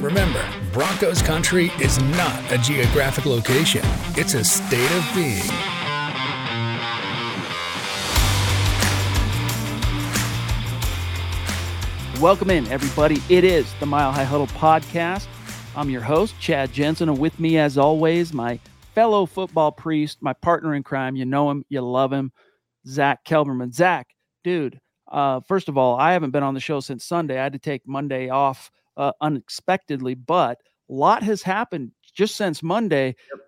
Remember, Broncos country is not a geographic location, it's a state of being. Welcome in, everybody. It is the Mile High Huddle podcast. I'm your host, Chad Jensen, and with me, as always, my fellow football priest, my partner in crime. You know him, you love him, Zack Kelberman. Zach, dude, uh, first of all, I haven't been on the show since Sunday. I had to take Monday off uh, unexpectedly, but a lot has happened just since Monday. Yep.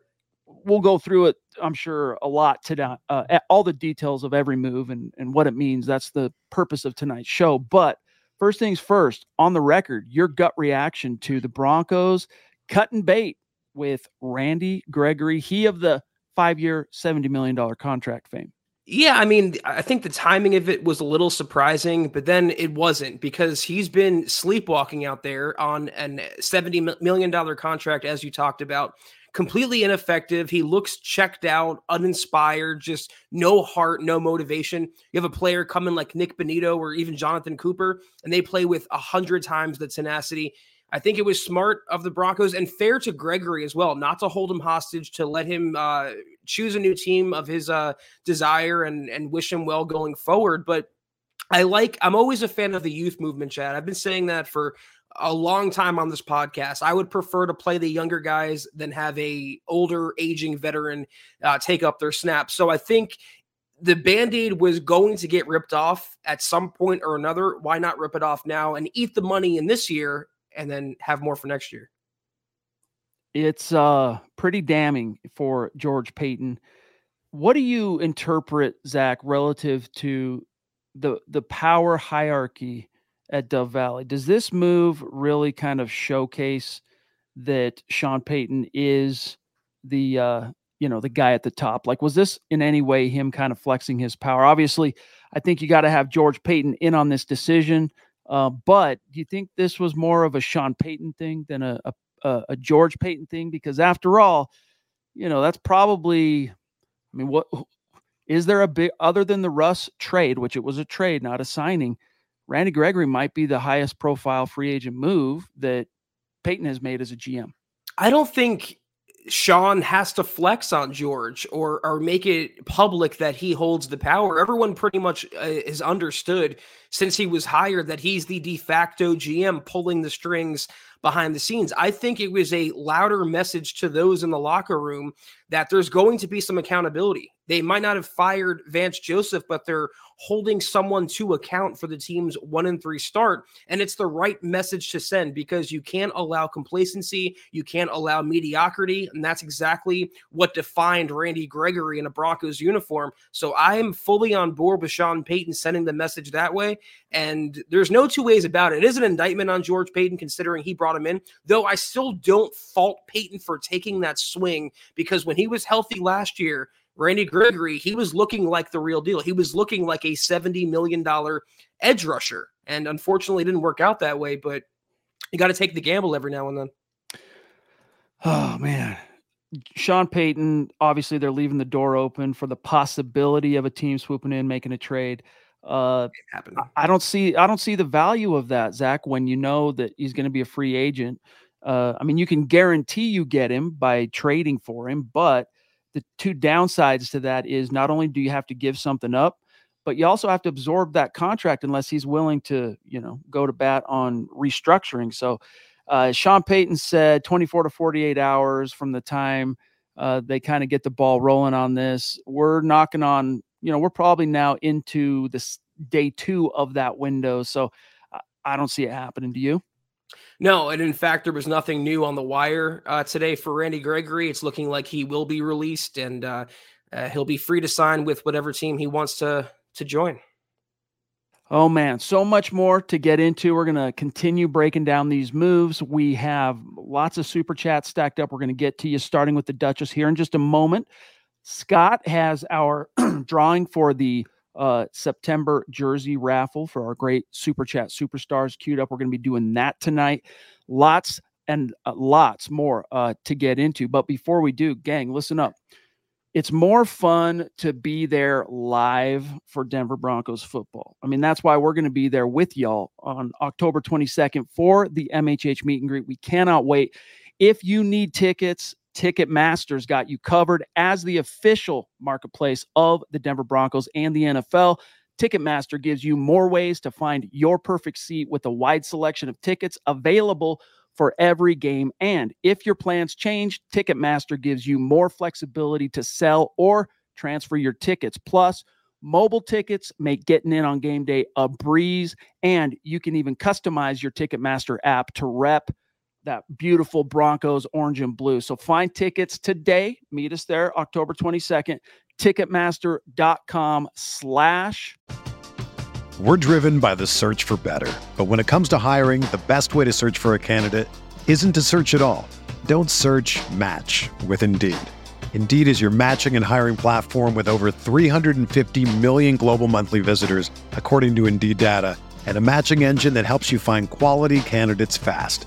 We'll go through it, I'm sure, a lot today, uh, all the details of every move and, and what it means. That's the purpose of tonight's show. But first things first, on the record, your gut reaction to the Broncos cutting bait with Randy Gregory, he of the five year, $70 million contract fame. Yeah, I mean, I think the timing of it was a little surprising, but then it wasn't because he's been sleepwalking out there on an $70 million contract, as you talked about. Completely ineffective. He looks checked out, uninspired, just no heart, no motivation. You have a player coming like Nik Bonitto or even Jonathan Cooper, and they play with a hundred times the tenacity. I think it was smart of the Broncos and fair to Gregory as well, not to hold him hostage, to let him uh, choose a new team of his uh, desire and and wish him well going forward. But I like. I'm always a fan of the youth movement, Chad. I've been saying that for a long time on this podcast. I would prefer to play the younger guys than have a older, aging veteran uh, take up their snaps. So I think the band-aid was going to get ripped off at some point or another why not rip it off now and eat the money in this year and then have more for next year. It's uh pretty damning for George Paton. What do you interpret, Zach, relative to the the power hierarchy at Dove Valley? Does this move really kind of showcase that Sean Payton is the uh you know the guy at the top? Like, was this in any way him kind of flexing his power? Obviously, I think you got to have George Paton in on this decision. Uh, but do you think this was more of a Sean Payton thing than a, a, a George Paton thing? Because after all, you know, that's probably, I mean, what is there a big other than the Russ trade, which it was a trade, not a signing? Randy Gregory might be the highest profile free agent move that Payton has made as a GM. I don't think Sean has to flex on George or or make it public that he holds the power. Everyone pretty much uh, has understood since he was hired that he's the de facto GM pulling the strings behind the scenes. I think it was a louder message to those in the locker room that there's going to be some accountability. They might not have fired Vance Joseph, but they're holding someone to account for the team's one and three start. And it's the right message to send because you can't allow complacency, you can't allow mediocrity. And that's exactly what defined Randy Gregory in a Broncos uniform. So I'm fully on board with Sean Payton sending the message that way. And there's no two ways about it. It is an indictment on George Paton considering he brought him in, though I still don't fault Paton for taking that swing because when he was healthy last year, Randy Gregory, he was looking like the real deal. He was looking like a $70 million edge rusher. And unfortunately, it didn't work out that way, but you got to take the gamble every now and then. Oh, man. Sean Payton, obviously, they're leaving the door open for the possibility of a team swooping in, making a trade. Uh, I don't see I don't see the value of that, Zach. When you know that he's going to be a free agent, uh, I mean, you can guarantee you get him by trading for him, but the two downsides to that is not only do you have to give something up, but you also have to absorb that contract unless he's willing to, you know, go to bat on restructuring. So, uh, Sean Payton said 24 to 48 hours from the time uh, they kind of get the ball rolling on this. We're knocking on, you know, we're probably now into this day two of that window. So, I don't see it happening. to you? No, and in fact, there was nothing new on the wire uh, today for Randy Gregory. It's looking like he will be released, and uh, uh, he'll be free to sign with whatever team he wants to to join. Oh man, so much more to get into. We're going to continue breaking down these moves. We have lots of super chats stacked up. We're going to get to you starting with the Duchess here in just a moment. Scott has our drawing for the uh, September jersey raffle for our great super chat superstars queued up. We're going to be doing that tonight. Lots and uh, lots more uh, to get into. But before we do, gang, listen up. It's more fun to be there live for Denver Broncos football. I mean, that's why we're going to be there with y'all on October 22nd for the MHH meet and greet. We cannot wait. If you need tickets, Ticketmaster's got you covered as the official marketplace of the Denver Broncos and the NFL. Ticketmaster gives you more ways to find your perfect seat with a wide selection of tickets available for every game. And if your plans change, Ticketmaster gives you more flexibility to sell or transfer your tickets. Plus, mobile tickets make getting in on game day a breeze. And you can even customize your Ticketmaster app to rep that beautiful Broncos orange and blue. So find tickets today. Meet us there, October 22nd, ticketmaster.com slash. We're driven by the search for better. But when it comes to hiring, the best way to search for a candidate isn't to search at all. Don't search match with Indeed. Indeed is your matching and hiring platform with over 350 million global monthly visitors, according to Indeed data, and a matching engine that helps you find quality candidates fast.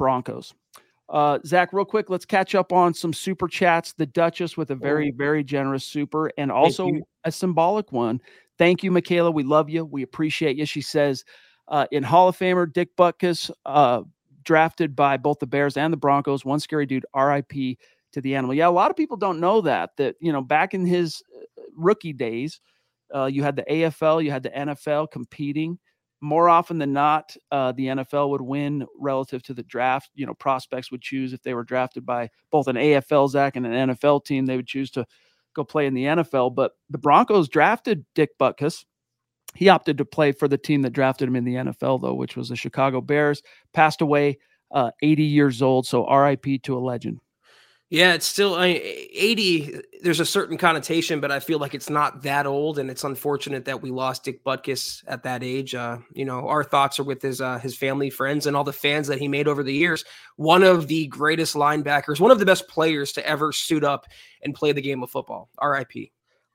Broncos. Uh, Zach, real quick, let's catch up on some super chats. The Duchess with a very, very generous super and also a symbolic one. Thank you, Michaela. We love you. We appreciate you. She says, uh, in Hall of Famer Dick Butkus, uh, drafted by both the Bears and the Broncos, one scary dude, RIP to the animal. Yeah, a lot of people don't know that, that, you know, back in his uh, rookie days, uh, you had the AFL, you had the NFL competing more often than not, uh, the NFL would win relative to the draft. You know, prospects would choose if they were drafted by both an AFL Zach and an NFL team, they would choose to go play in the NFL. But the Broncos drafted Dick Butkus. He opted to play for the team that drafted him in the NFL, though, which was the Chicago Bears. Passed away, uh, 80 years old. So RIP to a legend. Yeah, it's still I 80. There's a certain connotation, but I feel like it's not that old, and it's unfortunate that we lost Dick Butkus at that age. Uh, you know, our thoughts are with his uh, his family, friends, and all the fans that he made over the years. One of the greatest linebackers, one of the best players to ever suit up and play the game of football. R.I.P.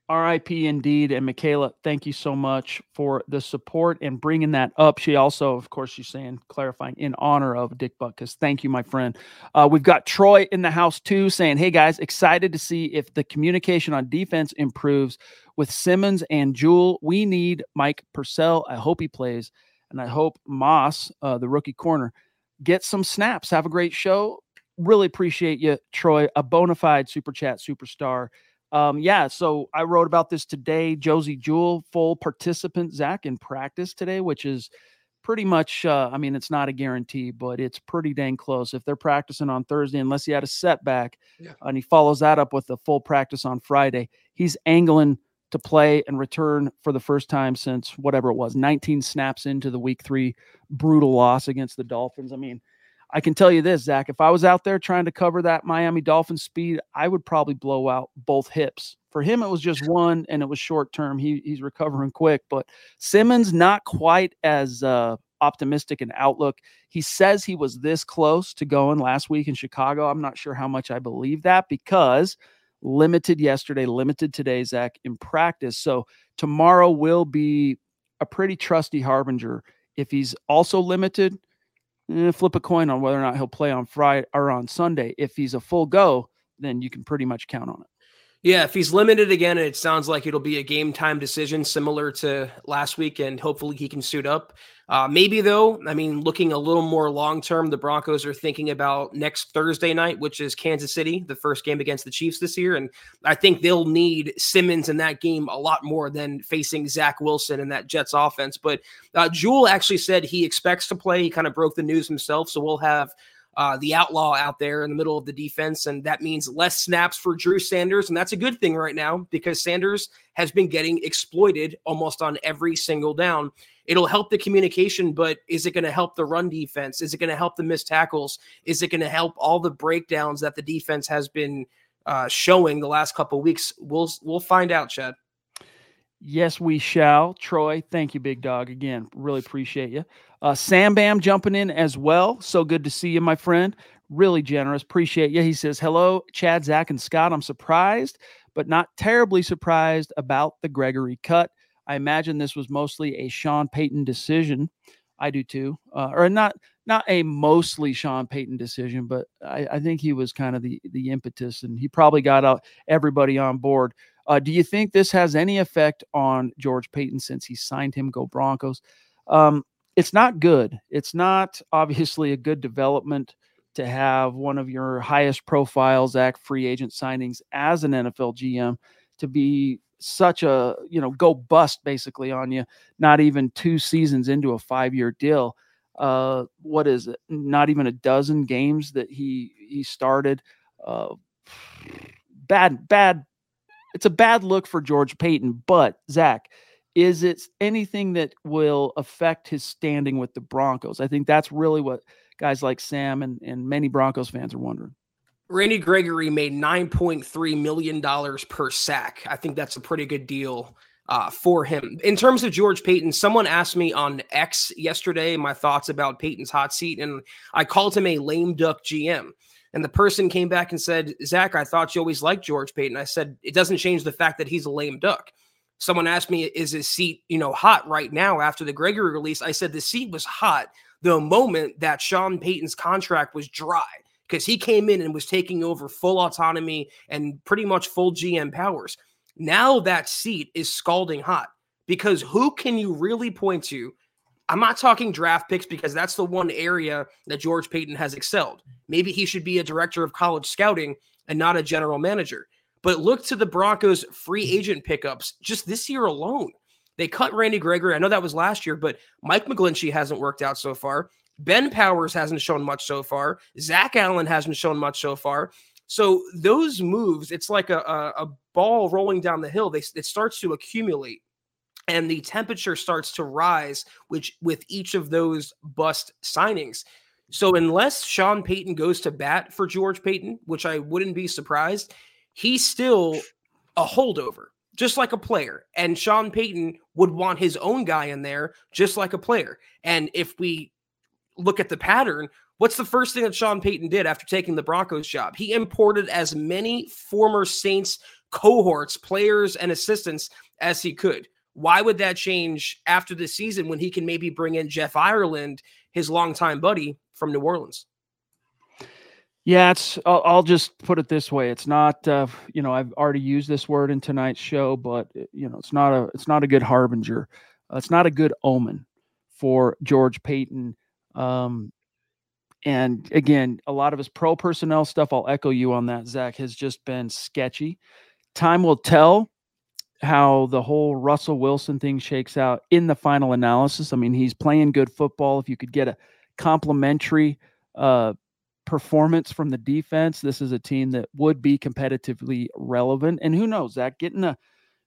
RIP indeed. And Michaela, thank you so much for the support and bringing that up. She also, of course, she's saying, clarifying in honor of Dick Butkus. Thank you, my friend. Uh, we've got Troy in the house too saying, Hey guys, excited to see if the communication on defense improves with Simmons and Jewell. We need Mike Purcell. I hope he plays. And I hope Moss, uh, the rookie corner, gets some snaps. Have a great show. Really appreciate you, Troy, a bona fide super chat superstar. Um, yeah, so I wrote about this today. Josey Jewell, full participant, Zach, in practice today, which is pretty much, uh, I mean, it's not a guarantee, but it's pretty dang close. If they're practicing on Thursday, unless he had a setback yeah. and he follows that up with a full practice on Friday, he's angling to play and return for the first time since whatever it was 19 snaps into the week three brutal loss against the Dolphins. I mean, I can tell you this, Zach, if I was out there trying to cover that Miami Dolphins speed, I would probably blow out both hips. For him, it was just one and it was short term. He, he's recovering quick, but Simmons, not quite as uh, optimistic in outlook. He says he was this close to going last week in Chicago. I'm not sure how much I believe that because limited yesterday, limited today, Zach, in practice. So tomorrow will be a pretty trusty harbinger. If he's also limited, eh, flip a coin on whether or not he'll play on Friday or on Sunday. If he's a full go, then you can pretty much count on it. Yeah, if he's limited again, it sounds like it'll be a game time decision similar to last week, and hopefully he can suit up. Uh, maybe though, I mean, looking a little more long term, the Broncos are thinking about next Thursday night, which is Kansas City, the first game against the Chiefs this year, and I think they'll need Simmons in that game a lot more than facing Zach Wilson and that Jets offense. But uh, Jewell actually said he expects to play. He kind of broke the news himself, so we'll have uh, the outlaw out there in the middle of the defense. And that means less snaps for Drew Sanders. And that's a good thing right now because Sanders has been getting exploited almost on every single down. It'll help the communication, but is it going to help the run defense? Is it going to help the missed tackles? Is it going to help all the breakdowns that the defense has been uh, showing the last couple weeks? We'll we'll find out, Chad. Yes, we shall. Troy, thank you, big dog. Again, really appreciate you. Uh, Sam Bam jumping in as well. So good to see you, my friend. Really generous. Appreciate you. He says, Hello, Chad, Zach, and Scott. I'm surprised, but not terribly surprised about the Gregory cut. I imagine this was mostly a Sean Payton decision. I do too. Uh, or not not a mostly Sean Payton decision, but I, I think he was kind of the the impetus and he probably got out everybody on board. Uh, do you think this has any effect on George Paton since he signed him? Go Broncos. Um, it's not good. It's not obviously a good development to have one of your highest profile Zach free agent signings as an NFL GM to be such a you know go bust basically on you. Not even two seasons into a five year deal. Uh, what is it? Not even a dozen games that he he started. Uh, bad bad it's a bad look for George Paton. But Zach, is it anything that will affect his standing with the Broncos? I think that's really what guys like Sam and, and many Broncos fans are wondering. Randy Gregory made $9.3 million per sack. I think that's a pretty good deal uh, for him. In terms of George Paton, someone asked me on X yesterday my thoughts about Paton's hot seat, and I called him a lame duck GM. And the person came back and said, Zach, I thought you always liked George Paton. I said, it doesn't change the fact that he's a lame duck. Someone asked me, is his seat, you know, hot right now after the Gregory release? I said the seat was hot the moment that Sean Payton's contract was dry because he came in and was taking over full autonomy and pretty much full GM powers. Now that seat is scalding hot because who can you really point to I'm not talking draft picks because that's the one area that George Paton has excelled. Maybe he should be a director of college scouting and not a general manager. But look to the Broncos free agent pickups just this year alone. They cut Randy Gregory. I know that was last year, but Mike McGlinchey hasn't worked out so far. Ben Powers hasn't shown much so far. Zach Allen hasn't shown much so far. So those moves, it's like a, a, a ball rolling down the hill. They, it starts to accumulate and the temperature starts to rise which with each of those bust signings so unless sean payton goes to bat for george paton which i wouldn't be surprised he's still a holdover just like a player and sean payton would want his own guy in there just like a player and if we look at the pattern What's the first thing that Sean Payton did after taking the Broncos job? He imported as many former Saints cohorts, players, and assistants as he could. Why would that change after the season when he can maybe bring in Jeff Ireland, his longtime buddy from New Orleans? Yeah, it's. I'll, just put it this way: it's not. Uh, you know, I've already used this word in tonight's show, but uh, you know, it's not a. It's not a good harbinger. Uh, it's not a good omen for George Paton. Um, and again, a lot of his pro personnel stuff. I'll echo you on that. Zach has just been sketchy. Time will tell how the whole Russell Wilson thing shakes out in the final analysis. I mean, he's playing good football. If you could get a complimentary uh, performance from the defense, this is a team that would be competitively relevant. And who knows, Zach, getting a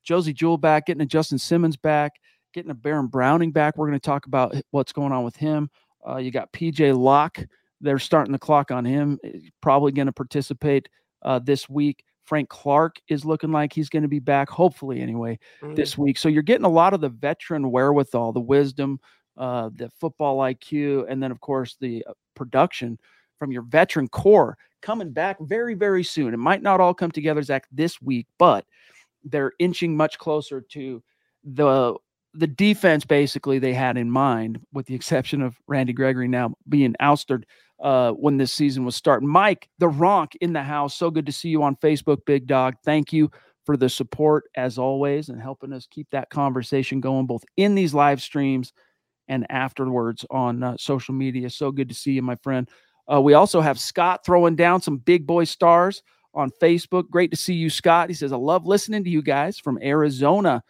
Josey Jewell back, getting a Justin Simmons back, getting a Baron Browning back. We're going to talk about what's going on with him. Uh, you got PJ Locke. They're starting the clock on him. Probably going to participate uh, this week. Frank Clark is looking like he's going to be back, hopefully, anyway, mm-hmm. this week. So you're getting a lot of the veteran wherewithal, the wisdom, uh, the football IQ, and then, of course, the uh, production from your veteran core coming back very, very soon. It might not all come together, Zach, this week, but they're inching much closer to the the defense basically they had in mind, with the exception of Randy Gregory now being ousted uh, when this season was starting. Mike, the Ronk in the house. So good to see you on Facebook, Big Dog. Thank you for the support as always and helping us keep that conversation going both in these live streams and afterwards on uh, social media. So good to see you, my friend. Uh, we also have Scott throwing down some big boy stars on Facebook. Great to see you, Scott. He says, I love listening to you guys from Arizona.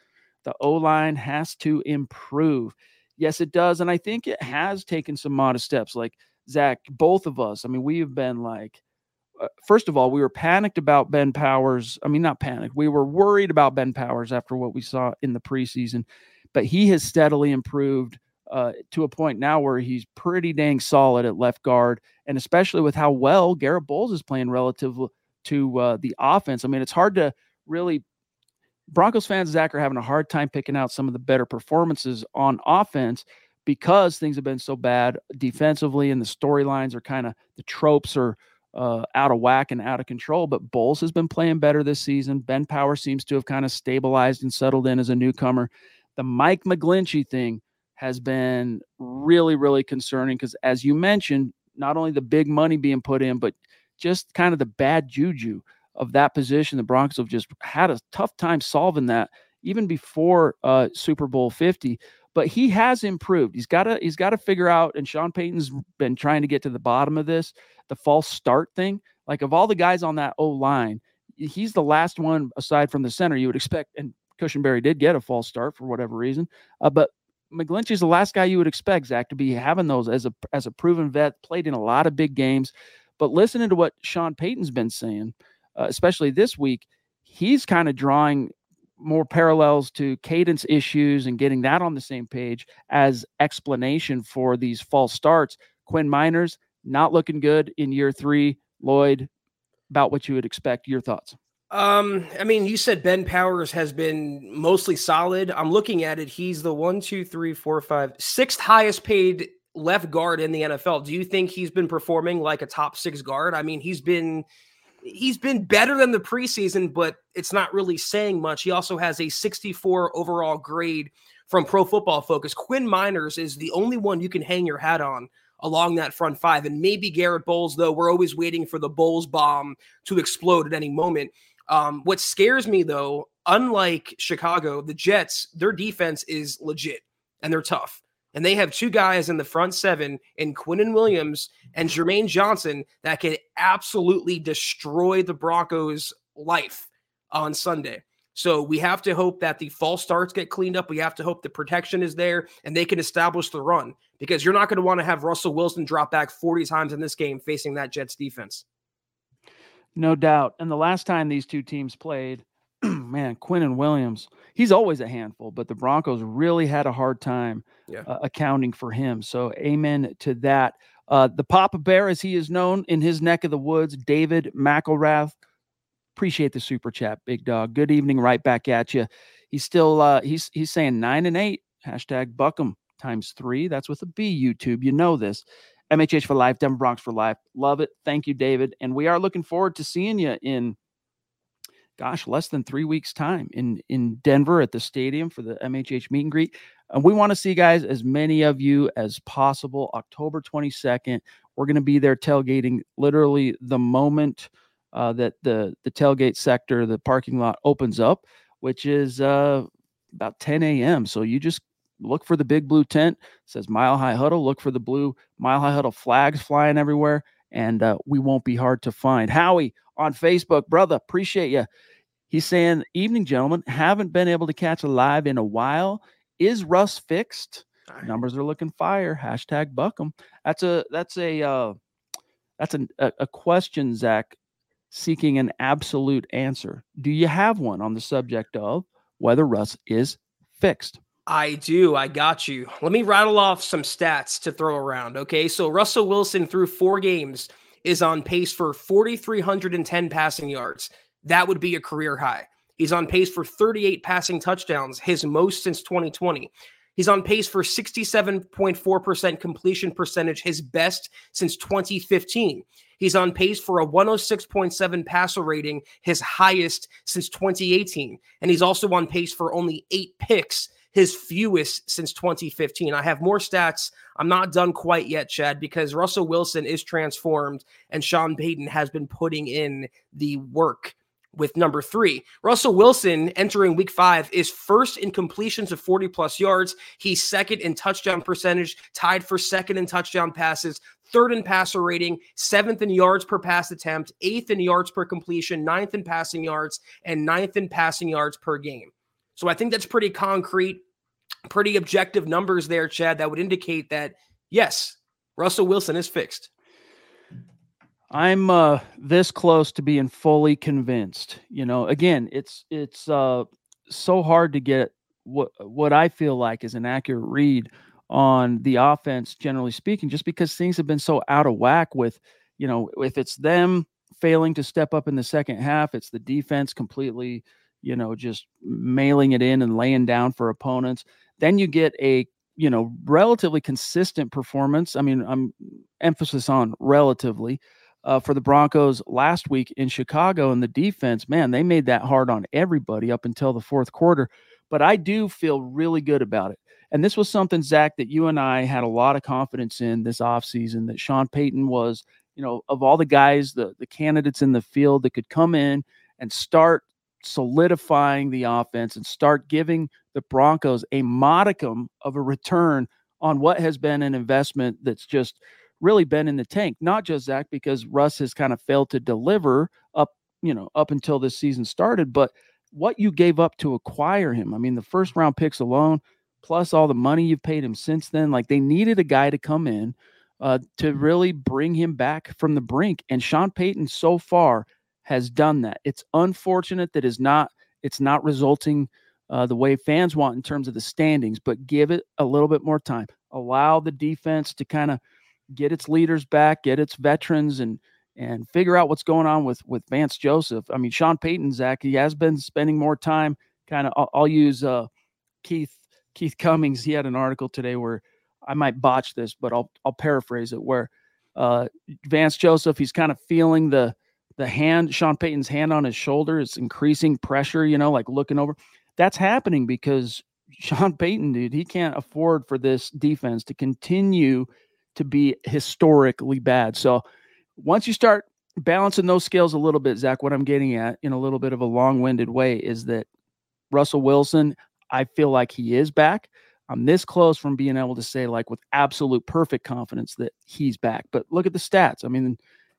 The O line has to improve. Yes, it does. And I think it has taken some modest steps. Like Zach, both of us, I mean, we have been like, uh, first of all, we were panicked about Ben Powers. I mean, not panicked. We were worried about Ben Powers after what we saw in the preseason, but he has steadily improved uh, to a point now where he's pretty dang solid at left guard, and especially with how well Garrett Bolles is playing relative to uh, the offense. I mean, it's hard to really. Broncos fans, Zach, are having a hard time picking out some of the better performances on offense because things have been so bad defensively and the storylines are kind of the tropes are uh, out of whack and out of control. But Bolles has been playing better this season. Ben Power seems to have kind of stabilized and settled in as a newcomer. The Mike McGlinchey thing has been really, really concerning because, as you mentioned, not only the big money being put in, but just kind of the bad juju of that position. The Broncos have just had a tough time solving that even before uh, Super Bowl 50 but he has improved. He's got to he's got to figure out. And Sean Payton's been trying to get to the bottom of this, the false start thing. Like of all the guys on that O line, he's the last one aside from the center you would expect. And Cushenberry did get a false start for whatever reason, uh, but McGlinchey's the last guy you would expect Zach to be having those as a as a proven vet, played in a lot of big games. But listening to what Sean Payton's been saying, uh, especially this week, he's kind of drawing more parallels to cadence issues and getting that on the same page as explanation for these false starts. Quinn Meinerz not looking good in year three. Lloyd, about what you would expect. Your thoughts? Um, I mean, you said Ben Powers has been mostly solid. I'm looking at it. He's the one, two, three, four, five, sixth highest paid left guard in the NFL. Do you think he's been performing like a top six guard? I mean, he's been he's been better than the preseason, but it's not really saying much. He also has a 64 overall grade from Pro Football Focus. Quinn Meinerz is the only one you can hang your hat on along that front five. And maybe Garrett Bolles, though, we're always waiting for the Bolles bomb to explode at any moment. Um, what scares me, though, unlike Chicago, the Jets, their defense is legit and they're tough. And they have two guys in the front seven in Quinnen Williams and Jermaine Johnson that can absolutely destroy the Broncos' life on Sunday. So we have to hope that the false starts get cleaned up. We have to hope the protection is there and they can establish the run because you're not going to want to have Russell Wilson drop back 40 times in this game facing that Jets defense. No doubt. And the last time these two teams played, man, Quinnen Williams, he's always a handful, but the Broncos really had a hard time yeah. uh, accounting for him. So, amen to that. Uh, the Papa Bear, as he is known in his neck of the woods, David McElrath. Appreciate the super chat, big dog. Good evening, right back at you. He's still uh, he's he's saying nine and eight. Hashtag BuckEm times three. That's with a B. YouTube, you know this. MHH for life, Denver Broncos for life. Love it. Thank you, David. And we are looking forward to seeing you in gosh, less than three weeks' time in in Denver at the stadium for the MHH meet and greet. And we want to see guys, as many of you as possible. October 22nd, we're going to be there tailgating literally the moment uh, that the the tailgate sector, the parking lot opens up, which is uh, about 10 a.m. So you just look for the big blue tent. It says Mile High Huddle. Look for the blue Mile High Huddle flags flying everywhere, and uh, we won't be hard to find. Howie on Facebook, brother, appreciate you. He's saying, "Evening, gentlemen. Haven't been able to catch a live in a while. Is Russ fixed? Numbers are looking fire. Hashtag BuckEm. That's a that's a uh, that's a, a question, Zach, seeking an absolute answer. Do you have one on the subject of whether Russ is fixed? I do. I got you. Let me rattle off some stats to throw around. Okay. So Russell Wilson through four games is on pace for 4,310 passing yards. That would be a career high. He's on pace for 38 passing touchdowns, his most since 2020. He's on pace for 67.4% completion percentage, his best since 2015. He's on pace for a 106.7 passer rating, his highest since 2018. And he's also on pace for only eight picks, his fewest since 2015. I have more stats. I'm not done quite yet, Chad, because Russell Wilson is transformed and Sean Payton has been putting in the work with number three. Russell Wilson entering week five is first in completions of 40 plus yards. He's second in touchdown percentage, tied for second in touchdown passes, third in passer rating, seventh in yards per pass attempt, eighth in yards per completion, ninth in passing yards, and ninth in passing yards per game. So I think that's pretty concrete, pretty objective numbers there, Chad, that would indicate that, yes, Russell Wilson is fixed. I'm uh, this close to being fully convinced. You know, again, it's it's uh, so hard to get what what I feel like is an accurate read on the offense, generally speaking, just because things have been so out of whack with, you know, if it's them failing to step up in the second half, it's the defense completely, you know, just mailing it in and laying down for opponents. Then you get a you know relatively consistent performance. I mean, I'm emphasis on relatively uh, for the Broncos last week in Chicago. And the defense, man, they made that hard on everybody up until the fourth quarter. But I do feel really good about it. And this was something, Zach, that you and I had a lot of confidence in this offseason that Sean Payton was, you know, of all the guys, the, the candidates in the field that could come in and start solidifying the offense and start giving the Broncos a modicum of a return on what has been an investment that's just really been in the tank. Not just Zach, because Russ has kind of failed to deliver up, you know, up until this season started, but what you gave up to acquire him. I mean, the first round picks alone, plus all the money you've paid him since then. Like they needed a guy to come in uh, to really bring him back from the brink. And Sean Payton so far has done that. It's unfortunate that is not it's not resulting uh, the way fans want in terms of the standings, but give it a little bit more time. Allow the defense to kind of get its leaders back, get its veterans, and and figure out what's going on with with Vance Joseph. I mean, Sean Payton, Zach, he has been spending more time. Kind of, I'll, I'll, use uh, Keith Keith Cummings. He had an article today where I might botch this, but I'll I'll paraphrase it. Where uh, Vance Joseph, he's kind of feeling the the hand, Sean Payton's hand on his shoulder. It's increasing pressure. You know, like looking over. That's happening because Sean Payton, dude, he can't afford for this defense to continue to be historically bad. So once you start balancing those scales a little bit, Zach, what I'm getting at in a little bit of a long winded way is that Russell Wilson, I feel like he is back. I'm this close from being able to say, like, with absolute perfect confidence that he's back. But look at the stats. I mean,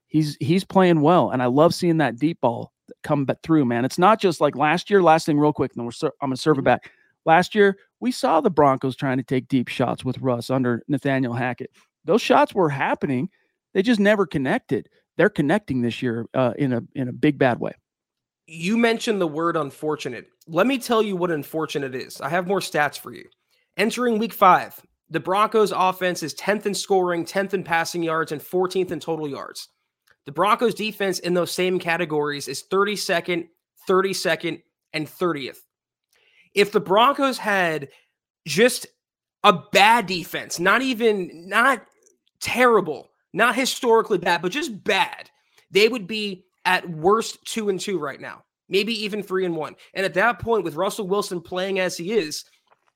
he's he's playing well, and I love seeing that deep ball come back through. Man, it's not just like last year. Last thing, real quick, and we're I'm gonna serve it mm-hmm. back. Last year, we saw the Broncos trying to take deep shots with Russ under Nathaniel Hackett. Those shots were happening. They just never connected. They're connecting this year uh, in a in a big bad way. You mentioned the word unfortunate. Let me tell you what unfortunate is. I have more stats for you. Entering week five, the Broncos offense is 10th in scoring, 10th in passing yards, and 14th in total yards. The Broncos defense in those same categories is 32nd, 32nd, and 30th. If the Broncos had just a bad defense, not even not terrible, not historically bad, but just bad, they would be at worst two and two right now. maybe even three and one. And at that point, with Russell Wilson playing as he is,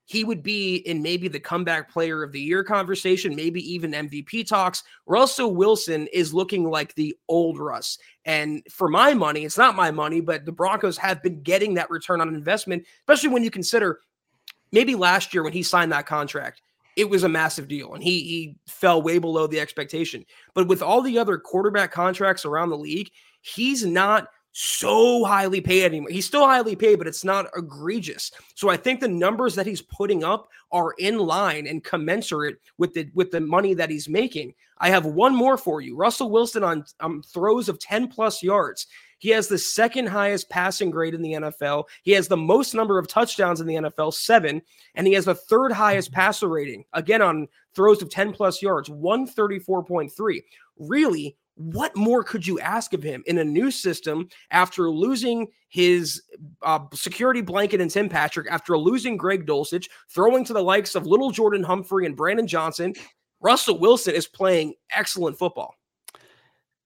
he would be in maybe the comeback player of the year conversation, maybe even MVP talks. Russell Wilson is looking like the old Russ. And for my money, it's not my money, but the Broncos have been getting that return on investment, especially when you consider maybe last year when he signed that contract, it was a massive deal and he he fell way below the expectation. But with all the other quarterback contracts around the league, he's not so highly paid anymore. He's still highly paid, but it's not egregious. So I think the numbers that he's putting up are in line and commensurate with the with the money that he's making. I have one more for you. Russell Wilson on um, throws of 10 plus yards. He has the second highest passing grade in the NFL. He has the most number of touchdowns in the NFL, seven, and he has the third highest passer rating, again, on throws of 10 plus yards, 134.3. Really, what more could you ask of him in a new system after losing his uh, security blanket and Tim Patrick, after losing Greg Dulcich, throwing to the likes of little Jordan Humphrey and Brandon Johnson? Russell Wilson is playing excellent football.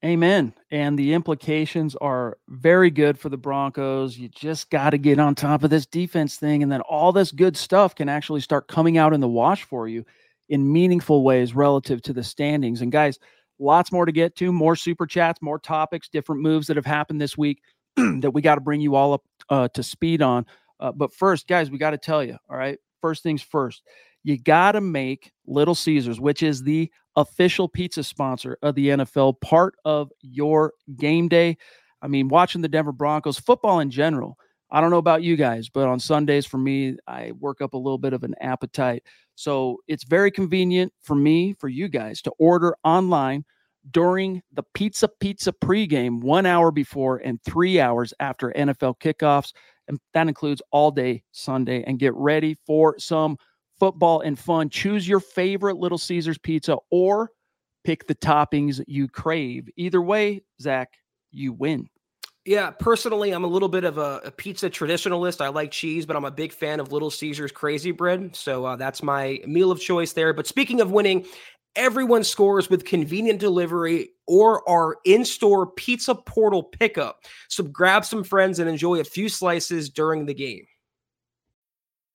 Amen. And the implications are very good for the Broncos. You just got to get on top of this defense thing, and then all this good stuff can actually start coming out in the wash for you in meaningful ways relative to the standings. And guys, Lots more to get to, more super chats, more topics, different moves that have happened this week that we got to bring you all up uh, to speed on. Uh, but first, guys, we got to tell you, all right, first things first, you got to make Little Caesars, which is the official pizza sponsor of the NFL, part of your game day. I mean, watching the Denver Broncos, football in general. I don't know about you guys, but on Sundays for me, I work up a little bit of an appetite. So it's very convenient for me, for you guys to order online during the Pizza Pizza pregame, one hour before and three hours after NFL kickoffs. And that includes all day Sunday. And get ready for some football and fun. Choose your favorite Little Caesars pizza or pick the toppings you crave. Either way, Zach, you win. Yeah, personally, I'm a little bit of a, a, pizza traditionalist. I like cheese, but I'm a big fan of Little Caesars Crazy Bread. So uh, that's my meal of choice there. But speaking of winning, everyone scores with convenient delivery or our in store pizza portal pickup. So grab some friends and enjoy a few slices during the game.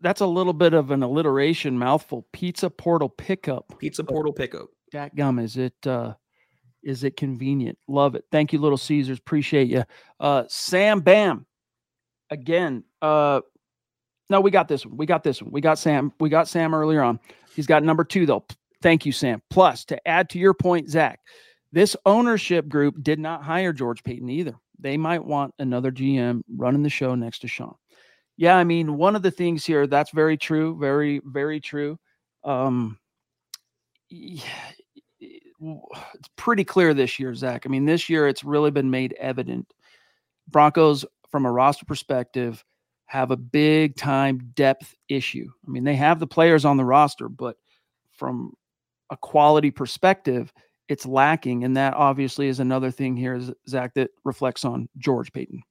That's a little bit of an alliteration mouthful. Pizza portal pickup. Pizza portal pickup. Jack gum. Is it uh is it convenient? Love it. Thank you, Little Caesars. Appreciate you. Uh Sam Bam. Again. Uh no, we got this one. We got this one. We got Sam. We got Sam earlier on. He's got number two, though. Thank you, Sam. Plus, to add to your point, Zach, this ownership group did not hire George Paton either. They might want another GM running the show next to Sean. Yeah, I mean, one of the things here that's very true, very, very true. Um, yeah, it's pretty clear this year, Zach. I mean, this year it's really been made evident. Broncos, from a roster perspective, have a big time depth issue. I mean, they have the players on the roster, but from a quality perspective, it's lacking. And that obviously is another thing here, Zach, that reflects on George Paton.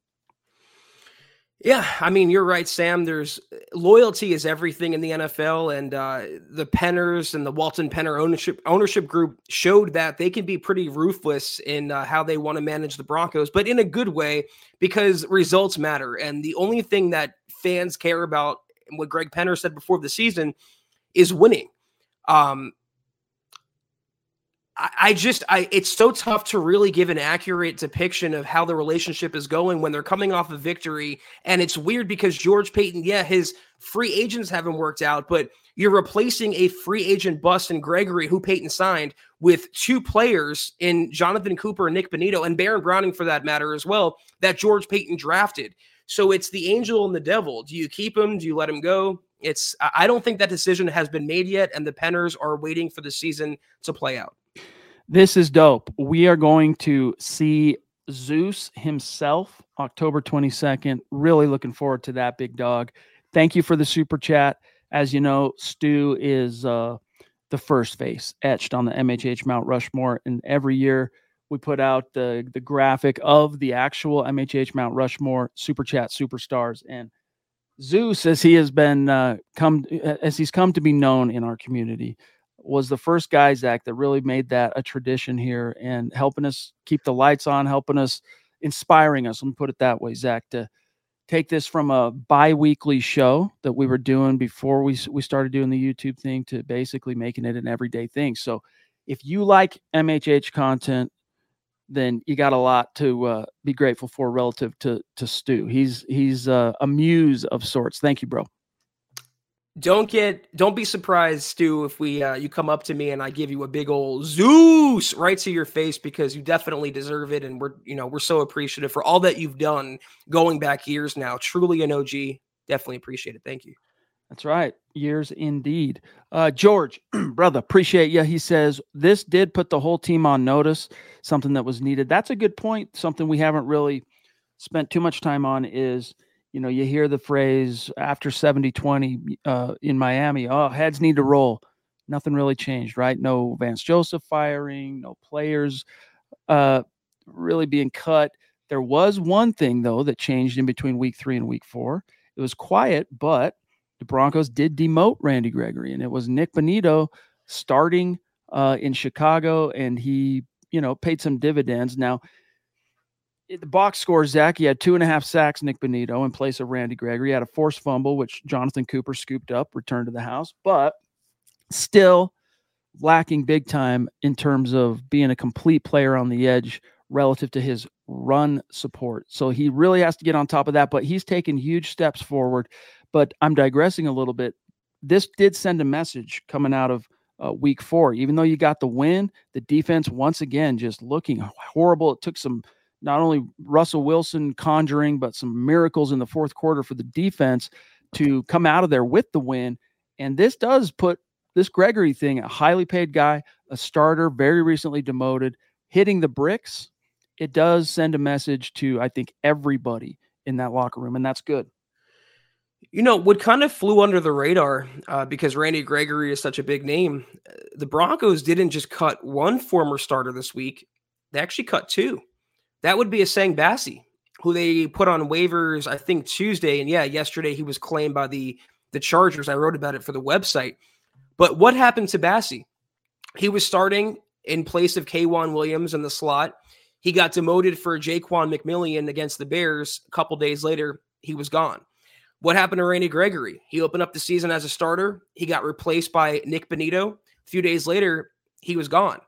Yeah, I mean, you're right, Sam. There's loyalty is everything in the NFL, and uh, the Penners and the Walton Penner ownership ownership group showed that they can be pretty ruthless in uh, how they want to manage the Broncos, but in a good way because results matter. And the only thing that fans care about, what Greg Penner said before the season, is winning. Um, I just I it's so tough to really give an accurate depiction of how the relationship is going when they're coming off a victory. And it's weird because George Paton, yeah, his free agents haven't worked out, but you're replacing a free agent bust in Gregory, who Paton signed, with two players in Jonathan Cooper and Nik Bonitto, and Baron Browning for that matter as well, that George Paton drafted. So it's the angel and the devil. Do you keep him? Do you let him go? It's I don't think that decision has been made yet, and the Penners are waiting for the season to play out. This is dope. We are going to see Zeus himself October 22nd. Really looking forward to that, big dog. Thank you for the super chat. As you know, Stu is uh, the first face etched on the MHH Mount Rushmore. And every year we put out the, the graphic of the actual MHH Mount Rushmore super chat superstars. And Zeus, as he has been uh, come as he's come to be known in our community, was the first guy, Zach, that really made that a tradition here and helping us keep the lights on, helping us, inspiring us. Let me put it that way, Zach, to take this from a bi-weekly show that we were doing before we, we started doing the YouTube thing to basically making it an everyday thing. So if you like MHH content, then you got a lot to uh, be grateful for relative to to Stu. He's he's uh, a muse of sorts. Thank you, bro don't get don't be surprised stu if we uh, you come up to me and i give you a big old zeus right to your face because you definitely deserve it and we're you know we're so appreciative for all that you've done going back years now. Truly an og definitely appreciate it. Thank you. That's right. Years indeed. Uh, george brother appreciate you he says this did put the whole team on notice. Something that was needed. That's a good point. Something we haven't really spent too much time on is you know, you hear the phrase after 70 20 uh, in Miami, oh, heads need to roll. Nothing really changed, right? No Vance Joseph firing, no players uh, really being cut. There was one thing, though, that changed in between week three and week four. It was quiet, but the Broncos did demote Randy Gregory, and it was Nik Bonitto starting uh, in Chicago, and he, you know, paid some dividends. Now, the box score, Zach, he had two and a half sacks, Nik Bonitto, in place of Randy Gregory. He had a forced fumble, which Jonathan Cooper scooped up, returned to the house, but still lacking big time in terms of being a complete player on the edge relative to his run support. So he really has to get on top of that, but he's taken huge steps forward. But I'm digressing a little bit. This did send a message coming out of uh, week four. Even though you got the win, the defense once again just looking horrible. It took some not only Russell Wilson conjuring, but some miracles in the fourth quarter for the defense to come out of there with the win. And this does put this Gregory thing, a highly paid guy, a starter, very recently demoted, hitting the bricks. It does send a message to, I think, everybody in that locker room, and that's good. You know, what kind of flew under the radar uh, because Randy Gregory is such a big name. The Broncos didn't just cut one former starter this week, they actually cut two. That would be Essang Bassey, who they put on waivers, I think Tuesday. And yeah, yesterday he was claimed by the the Chargers. I wrote about it for the website. But what happened to Bassey? He was starting in place of K'Waun Williams in the slot. He got demoted for Ja'Quan McMillian against the Bears. A couple days later, he was gone. What happened to Randy Gregory? He opened up the season as a starter. He got replaced by Nik Bonitto. A few days later, he was gone.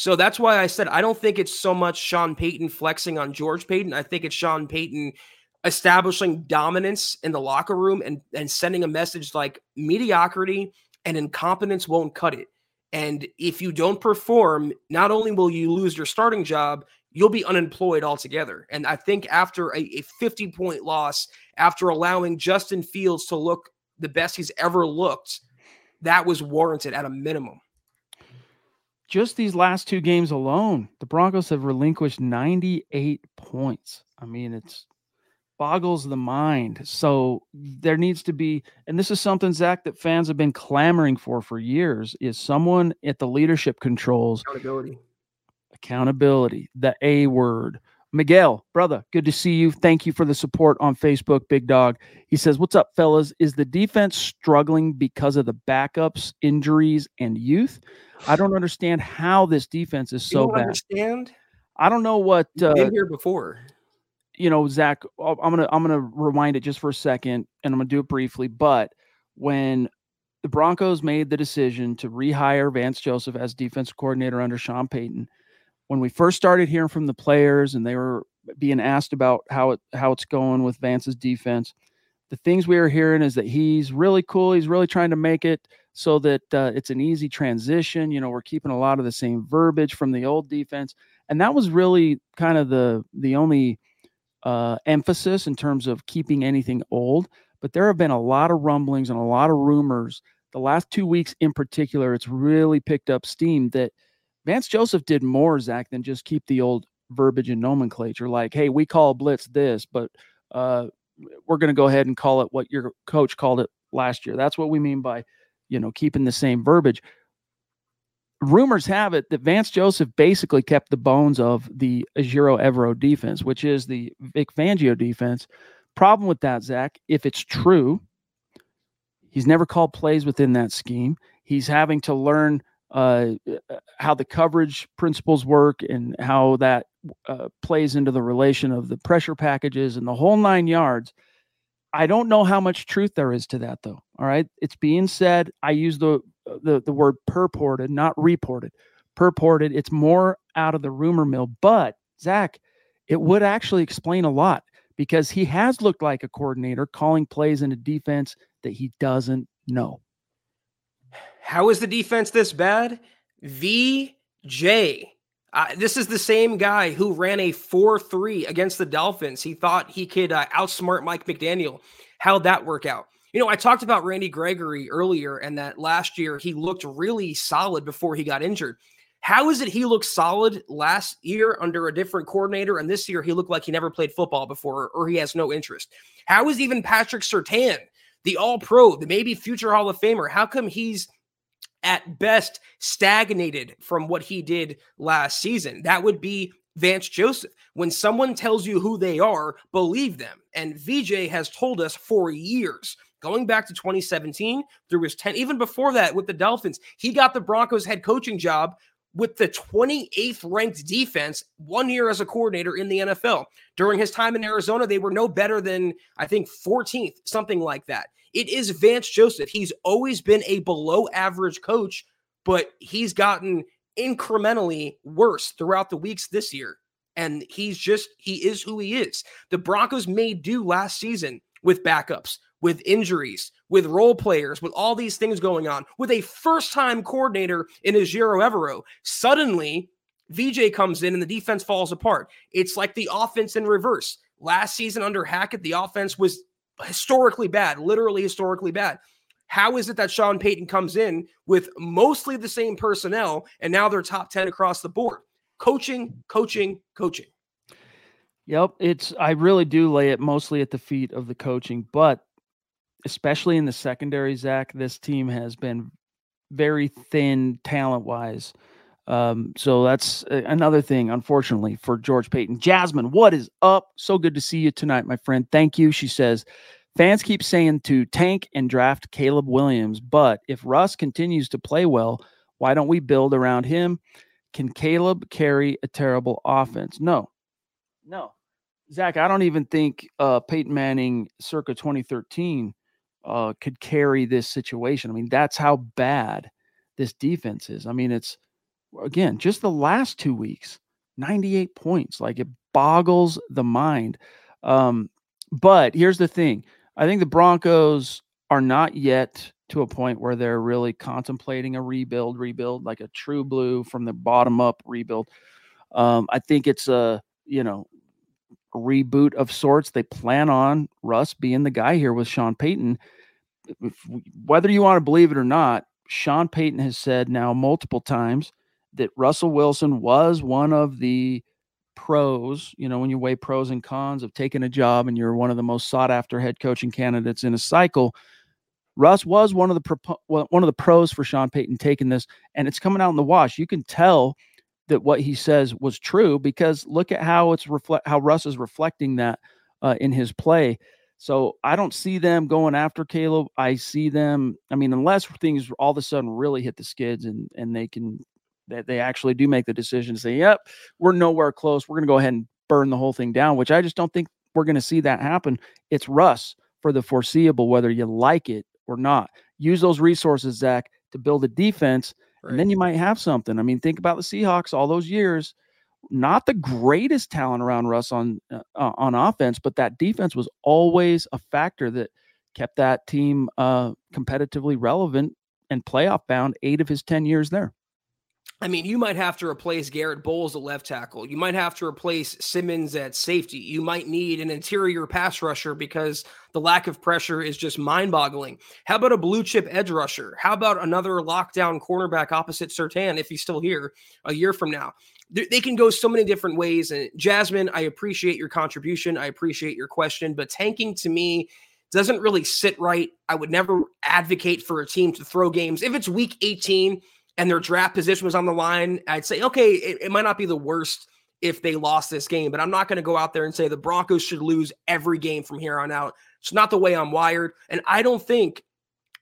So that's why I said I don't think it's so much Sean Payton flexing on George Paton. I think it's Sean Payton establishing dominance in the locker room and, and sending a message like mediocrity and incompetence won't cut it. And if you don't perform, not only will you lose your starting job, you'll be unemployed altogether. And I think after a, a 50 point loss, after allowing Justin Fields to look the best he's ever looked, that was warranted at a minimum just these last two games alone, the Broncos have relinquished 98 points. I mean, it's boggles the mind. So there needs to be, and this is something, Zach, that fans have been clamoring for for years is someone at the leadership controls. Accountability. Accountability, the A word. Miguel, brother, good to see you. Thank you for the support on Facebook, Big Dog. He says, What's up, fellas? Is the defense struggling because of the backups, injuries, and youth? I don't understand how this defense is so bad. Understand? I don't know what uh, been here before. You know, Zach. I'm gonna I'm gonna rewind it just for a second, and I'm gonna do it briefly. But when the Broncos made the decision to rehire Vance Joseph as defense coordinator under Sean Payton. When we first started hearing from the players and they were being asked about how it how it's going with Vance's defense, the things we were hearing is that he's really cool. He's really trying to make it so that uh, it's an easy transition. You know, we're keeping a lot of the same verbiage from the old defense, and that was really kind of the the only uh, emphasis in terms of keeping anything old. But there have been a lot of rumblings and a lot of rumors. The last two weeks, in particular, it's really picked up steam that Vance Joseph did more, Zach, than just keep the old verbiage and nomenclature. Like, hey, we call blitz this, but uh, we're going to go ahead and call it what your coach called it last year. That's what we mean by, you know, keeping the same verbiage rumors have it that Vance Joseph basically kept the bones of the Ejiro Evero defense, which is the Vic Fangio defense. Problem with that, Zach, if it's true, he's never called plays within that scheme. He's having to learn uh, how the coverage principles work and how that uh, plays into the relation of the pressure packages and the whole nine yards. I don't know how much truth there is to that, though. All right, it's being said. I use the the the word purported, not reported. Purported. It's more out of the rumor mill. But Zach, it would actually explain a lot because he has looked like a coordinator calling plays in a defense that he doesn't know. How is the defense this bad? VJ. Uh, this is the same guy who ran a 4 3 against the Dolphins. He thought he could uh, outsmart Mike McDaniel. How'd that work out? You know, I talked about Randy Gregory earlier and that last year he looked really solid before he got injured. How is it he looked solid last year under a different coordinator and this year he looked like he never played football before or he has no interest? How is even Patrick Surtain, the all pro, the maybe future Hall of Famer, how come he's at best stagnated from what he did last season? That would be Vance Joseph. When someone tells you who they are, believe them. And VJ has told us for years going back to 2017 through his 10 even before that with the dolphins he got the broncos head coaching job with the 28th ranked defense one year as a coordinator in the nfl during his time in arizona they were no better than i think 14th something like that. It is vance joseph. He's always been a below average coach but he's gotten incrementally worse throughout the weeks this year. And he's just he is who he is. The broncos made do last season with backups with injuries, with role players, with all these things going on, with a first time coordinator in Ejiro Evero. Suddenly, VJ comes in and the defense falls apart. It's like the offense in reverse. Last season under Hackett, the offense was historically bad, literally historically bad. How is it that Sean Payton comes in with mostly the same personnel and now they're top 10 across the board? Coaching, coaching, coaching. Yep, it's I really do lay it mostly at the feet of the coaching, but especially in the secondary, Zach, this team has been very thin talent wise. Um, so that's another thing, unfortunately, for George Paton. Jasmine, what is up? So good to see you tonight, my friend. Thank you. She says, fans keep saying to tank and draft Caleb Williams, but if Russ continues to play well, why don't we build around him? Can Caleb carry a terrible offense? No, no. Zach, I don't even think uh, Peyton Manning circa 2013 uh, could carry this situation. I mean, that's how bad this defense is. I mean, it's again just the last two weeks, 98 points. Like it boggles the mind. Um, but here's the thing: I think the Broncos are not yet to a point where they're really contemplating a rebuild, rebuild like a true blue from the bottom up rebuild. Um, I think it's a you know reboot of sorts. They plan on Russ being the guy here with Sean Payton. If, whether you want to believe it or not, Sean Payton has said now multiple times that Russell Wilson was one of the pros, you know, when you weigh pros and cons of taking a job and you're one of the most sought after head coaching candidates in a cycle. Russ was one of the one of the pros for Sean Payton taking this, and it's coming out in the wash. You can tell that what he says was true because look at how it's reflect how Russ is reflecting that uh, in his play. So I don't see them going after Caleb. I see them. I mean, unless things all of a sudden really hit the skids and and they can that they actually do make the decision to say, "Yep, we're nowhere close. We're going to go ahead and burn the whole thing down," which I just don't think we're going to see that happen. It's Russ for the foreseeable, whether you like it or not. use those resources, Zach, to build a defense, Right. and then you might have something. I mean, think about the Seahawks all those years. Not the greatest talent around Russ on uh, uh, on offense, but that defense was always a factor that kept that team uh, competitively relevant and playoff bound. Eight of his ten years there. I mean, you might have to replace Garrett Bolles at left tackle. You might have to replace Simmons at safety. You might need an interior pass rusher because the lack of pressure is just mind boggling. How about a blue chip edge rusher? How about another lockdown cornerback opposite Surtain if he's still here a year from now? They they can go so many different ways. And Jasmine, I appreciate your contribution. I appreciate your question, but tanking to me doesn't really sit right. I would never advocate for a team to throw games. If it's week 18, and their draft position was on the line, I'd say, okay, it, it might not be the worst if they lost this game, but I'm not going to go out there and say the Broncos should lose every game from here on out. It's not the way I'm wired. And I don't think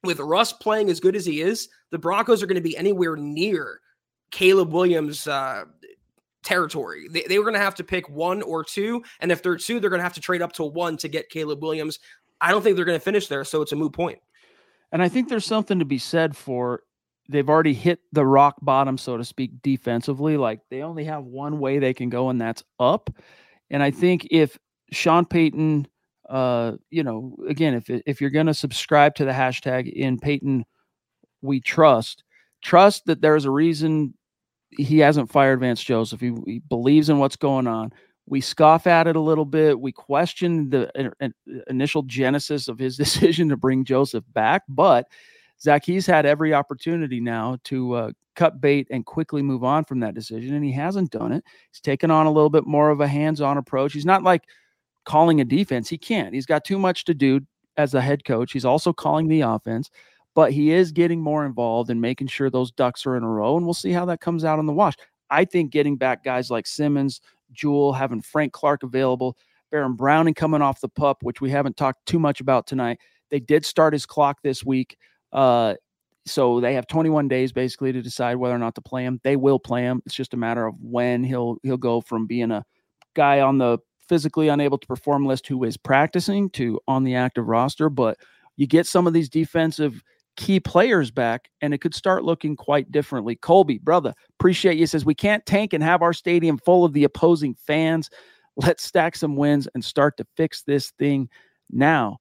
with Russ playing as good as he is, the Broncos are going to be anywhere near Caleb Williams' uh, territory. They, they were going to have to pick one or two. And if they're two, they're going to have to trade up to one to get Caleb Williams. I don't think they're going to finish there. So it's a moot point. And I think there's something to be said for they've already hit the rock bottom, so to speak, defensively. Like they only have one way they can go, and that's up. And I think if Sean Payton, uh, you know, again, if if you're going to subscribe to the hashtag in Payton, we trust, trust that there's a reason he hasn't fired Vance Joseph. He, he believes in what's going on. We scoff at it a little bit. We question the uh, uh, initial genesis of his decision to bring Joseph back, but Zach, he's had every opportunity now to uh, cut bait and quickly move on from that decision, and he hasn't done it. He's taken on a little bit more of a hands-on approach. He's not like calling a defense. He can't. He's got too much to do as a head coach. He's also calling the offense, but he is getting more involved and making sure those ducks are in a row, and we'll see how that comes out on the wash. I think getting back guys like Simmons, Jewell, having Frank Clark available, Baron Browning coming off the pup, which we haven't talked too much about tonight. They did start his clock this week. Uh, so they have 21 days basically to decide whether or not to play him. They will play him. It's just a matter of when he'll he'll go from being a guy on the physically unable to perform list who is practicing to on the active roster. But you get some of these defensive key players back, and it could start looking quite differently. Colby, brother, appreciate you. Says we can't tank and have our stadium full of the opposing fans. Let's stack some wins and start to fix this thing now.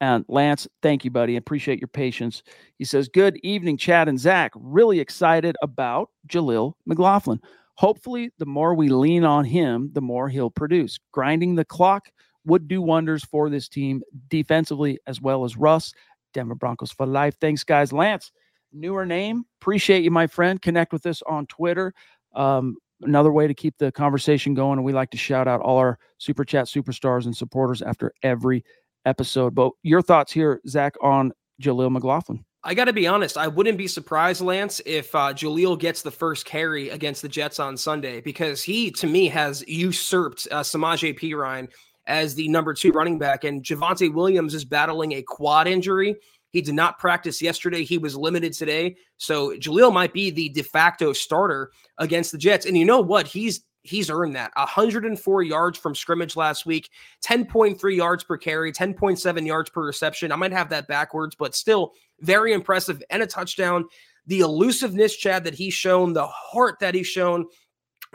And Lance, thank you, buddy. Appreciate your patience. He says, Good evening, Chad and Zach. Really excited about Jaleel McLaughlin. Hopefully, the more we lean on him, the more he'll produce. Grinding the clock would do wonders for this team defensively as well as Russ. Denver Broncos for life. Thanks, guys. Lance, newer name. Appreciate you, my friend. Connect with us on Twitter. Um, another way to keep the conversation going. And we like to shout out all our super chat superstars and supporters after every episode. But your thoughts here, Zach, on Jaleel McLaughlin? I got to be honest. I wouldn't be surprised, Lance, if uh, Jaleel gets the first carry against the Jets on Sunday because he, to me, has usurped uh, Samaje Perine as the number two running back. And Javonte Williams is battling a quad injury. He did not practice yesterday. He was limited today. So Jaleel might be the de facto starter against the Jets. And you know what? He's he's earned that. 104 yards from scrimmage last week 10.3 yards per carry 10.7 yards per reception. I might have that backwards but still very impressive and a touchdown. The elusiveness chad that he's shown the heart that he's shown.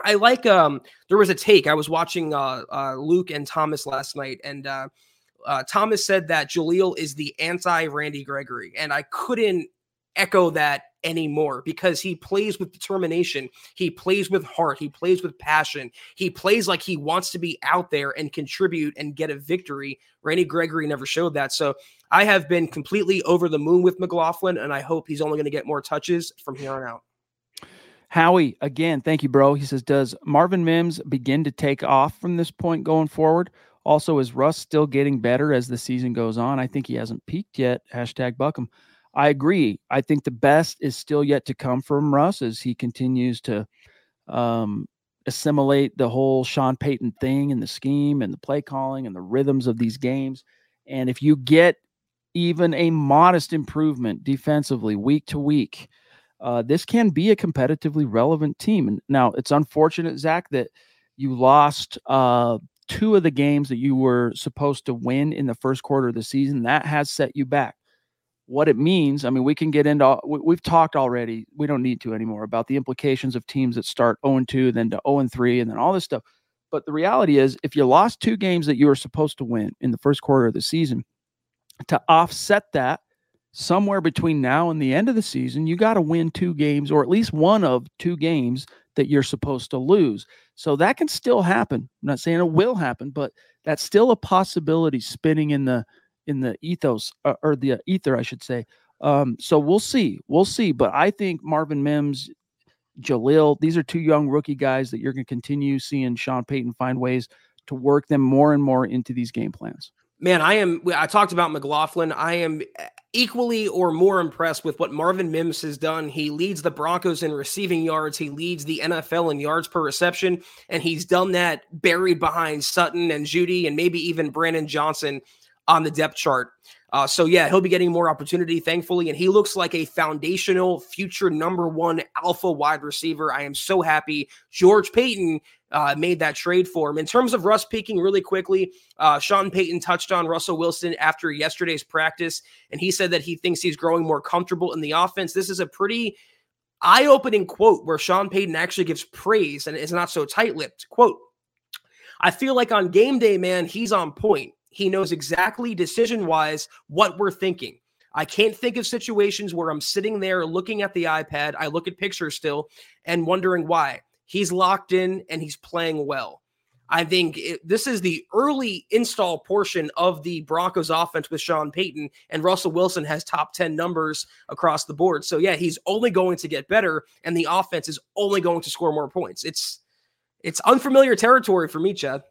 I like um there was a take. I was watching uh, uh luke and thomas last night and uh uh, Thomas said that Jaleel is the anti Randy Gregory, and I couldn't echo that anymore because he plays with determination. He plays with heart. He plays with passion. He plays like he wants to be out there and contribute and get a victory. Randy Gregory never showed that. So I have been completely over the moon with McLaughlin, and I hope he's only going to get more touches from here on out. Howie, again, thank you, bro. He says, Does Marvin Mims begin to take off from this point going forward? Also, is Russ still getting better as the season goes on? I think he hasn't peaked yet. Hashtag BuckEm. I agree. I think the best is still yet to come from Russ as he continues to um, assimilate the whole Sean Payton thing and the scheme and the play calling and the rhythms of these games. And if you get even a modest improvement defensively week to week, uh, this can be a competitively relevant team. Now it's unfortunate, Zach, that you lost uh, two of the games that you were supposed to win in the first quarter of the season. That has set you back. What it means. I mean, we can get into we've talked already. We don't need to anymore about the implications of teams that start 0 and 2, then to 0 3, and then all this stuff. But the reality is, if you lost two games that you were supposed to win in the first quarter of the season, to offset that somewhere between now and the end of the season, you got to win two games or at least one of two games that you're supposed to lose. So that can still happen. I'm not saying it will happen, but that's still a possibility spinning in the in the ethos uh, or the ether, I should say. Um, so we'll see. We'll see. But I think Marvin Mims, Jaleel, these are two young rookie guys that you're going to continue seeing Sean Payton find ways to work them more and more into these game plans. Man, I am. I talked about McLaughlin. I am equally or more impressed with what Marvin Mims has done. He leads the Broncos in receiving yards. He leads the NFL in yards per reception, and he's done that buried behind Sutton and Jeudy and maybe even Brandon Johnson on the depth chart. Uh, so yeah, he'll be getting more opportunity, thankfully, and he looks like a foundational future number one alpha wide receiver. I am so happy George Paton uh, made that trade for him. In terms of Russ peaking, really quickly, uh, Sean Payton touched on Russell Wilson after yesterday's practice, and he said that he thinks he's growing more comfortable in the offense. This is a pretty eye-opening quote where Sean Payton actually gives praise and is not so tight-lipped. Quote. I feel like on game day, man, he's on point. He knows exactly decision wise what we're thinking. I can't think of situations where I'm sitting there looking at the iPad. I look at pictures still and wondering why. He's locked in and he's playing well. I think it, this is the early install portion of the Broncos offense with Sean Payton, and Russell Wilson has top 10 numbers across the board. So, yeah, he's only going to get better, and the offense is only going to score more points. It's it's unfamiliar territory for me, Chad.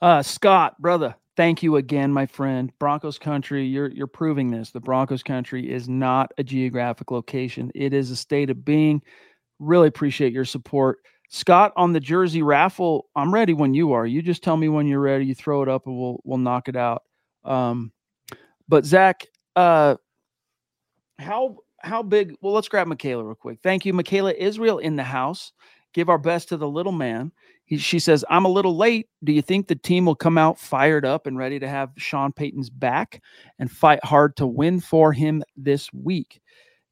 Uh, Scott, brother, thank you again, my friend. Broncos country, you're you're proving this. The Broncos country is not a geographic location. It is a state of being. Really appreciate your support. Scott on the jersey raffle, I'm ready when you are. You just tell me when you're ready. You throw it up and we'll we'll knock it out. Um, but Zach, uh, how how big? Well, let's grab Michaela real quick. Thank you, Michaela Israel in the house. Give our best to the little man. He, she says, I'm a little late. Do you think the team will come out fired up and ready to have Sean Payton's back and fight hard to win for him this week?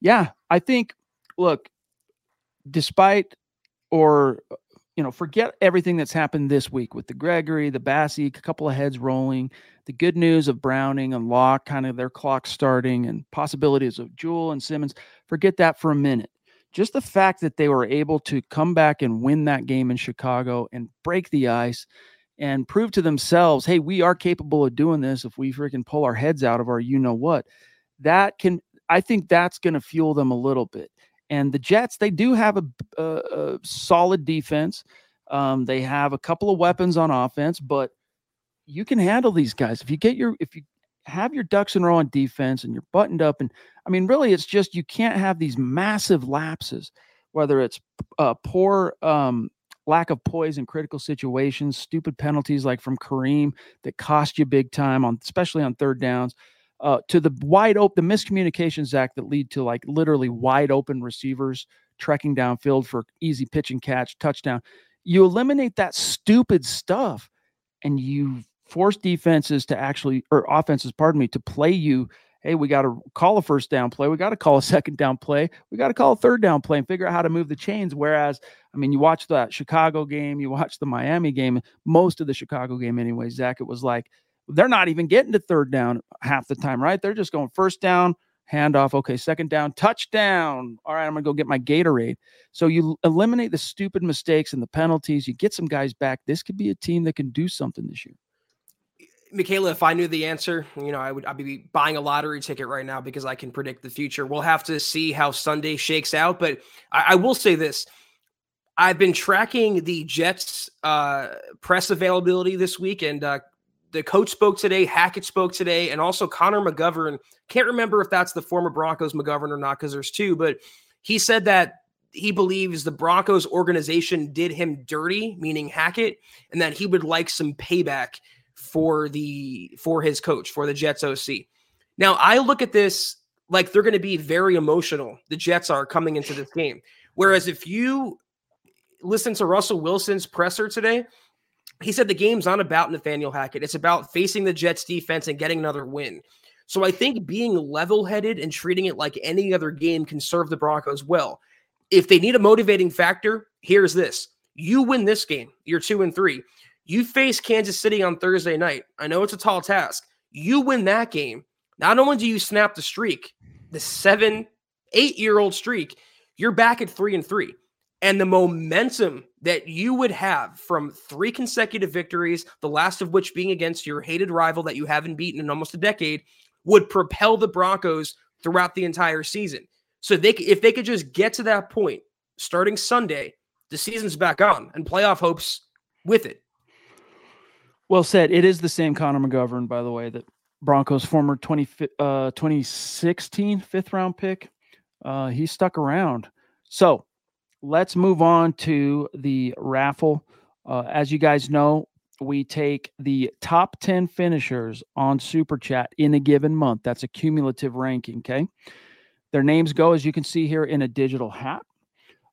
Yeah, I think, look, despite or, you know, forget everything that's happened this week with the Gregory, the Bassey, a couple of heads rolling, the good news of Browning and Locke, kind of their clock starting, and possibilities of Jewell and Simmons. Forget that for a minute just the fact that they were able to come back and win that game in Chicago and break the ice and prove to themselves, hey, we are capable of doing this if we freaking pull our heads out of our you know what. That can, I think that's going to fuel them a little bit. And the Jets, they do have a, a, a solid defense. Um, they have a couple of weapons on offense, but you can handle these guys if you get your if you have your ducks in a row on defense and you're buttoned up. And I mean, really, it's just you can't have these massive lapses, whether it's uh, poor um, lack of poise in critical situations, stupid penalties like from Kareem that cost you big time on, especially on third downs. Uh, to the wide open, the miscommunications, Zach, that lead to like literally wide open receivers trekking downfield for easy pitch and catch touchdown. You eliminate that stupid stuff, and you force defenses to actually, or offenses, pardon me, to play you. Hey, we got to call a first down play. We got to call a second down play. We got to call a third down play and figure out how to move the chains. Whereas, I mean, you watch that Chicago game, you watch the Miami game, most of the Chicago game anyway, Zach, it was like they're not even getting to third down half the time, right? They're just going first down, handoff. Okay, second down, touchdown. All right, I'm going to go get my Gatorade. So you eliminate the stupid mistakes and the penalties. You get some guys back. This could be a team that can do something this year. Michaela, if I knew the answer, you know, I would I'd be buying a lottery ticket right now because I can predict the future. We'll have to see how Sunday shakes out, but I, I will say this: I've been tracking the Jets' uh, press availability this week, and uh, the coach spoke today, Hackett spoke today, and also Connor McGovern. Can't remember if that's the former Broncos McGovern or not because there's two, but he said that he believes the Broncos organization did him dirty, meaning Hackett, and that he would like some payback for the for his coach for the Jets OC. Now I look at this like they're going to be very emotional. The Jets are coming into this game. Whereas if you listen to Russell Wilson's presser today, he said the game's not about Nathaniel Hackett. It's about facing the Jets defense and getting another win. So I think being level headed and treating it like any other game can serve the Broncos well. If they need a motivating factor, here's this you win this game, you're two and three. You face Kansas City on Thursday night. I know it's a tall task. You win that game. Not only do you snap the streak, the seven, eight year old streak, you're back at three and three. And the momentum that you would have from three consecutive victories, the last of which being against your hated rival that you haven't beaten in almost a decade, would propel the Broncos throughout the entire season. So they if they could just get to that point starting Sunday, the season's back on and playoff hopes with it. Well said. It is the same Connor McGovern, by the way, that Broncos former 20, uh, 2016 fifth round pick. Uh, he stuck around. So let's move on to the raffle. Uh, as you guys know, we take the top 10 finishers on Super Chat in a given month. That's a cumulative ranking. Okay. Their names go, as you can see here, in a digital hat.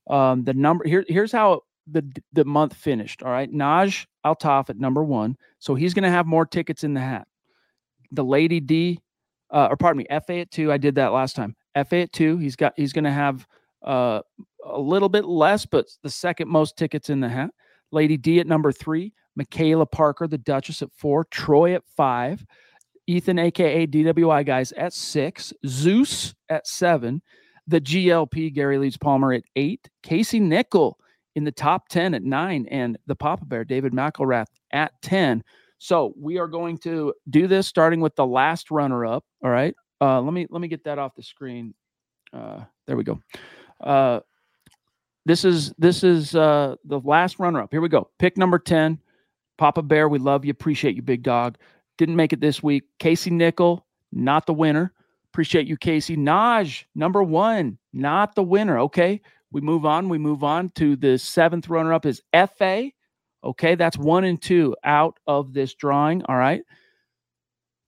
Um, the number here, here's how the the month finished. All right. Naj Altaf at number one. So he's going to have more tickets in the hat. The Lady D, uh, or pardon me, FA at two. I did that last time. FA at two. He's got he's going to have uh, a little bit less, but the second most tickets in the hat. Lady D at number three. Michaela Parker, the Duchess at four. Troy at five. Ethan, aka DWI guys, at six. Zeus at seven. The GLP, Gary Leeds Palmer at eight. Casey Nickel in the top 10 at nine. And the Papa Bear, David McElrath at 10. So we are going to do this starting with the last runner up. All right. Uh, let me let me get that off the screen. Uh, there we go. Uh, this is this is uh, the last runner up. Here we go. Pick number 10. Papa Bear, we love you. Appreciate you, big dog. Didn't make it this week. Casey Nickel, not the winner. Appreciate you, Casey. Naj, number one, not the winner. Okay. We move on. We move on to the seventh runner up is FA. Okay. That's one and two out of this drawing. All right.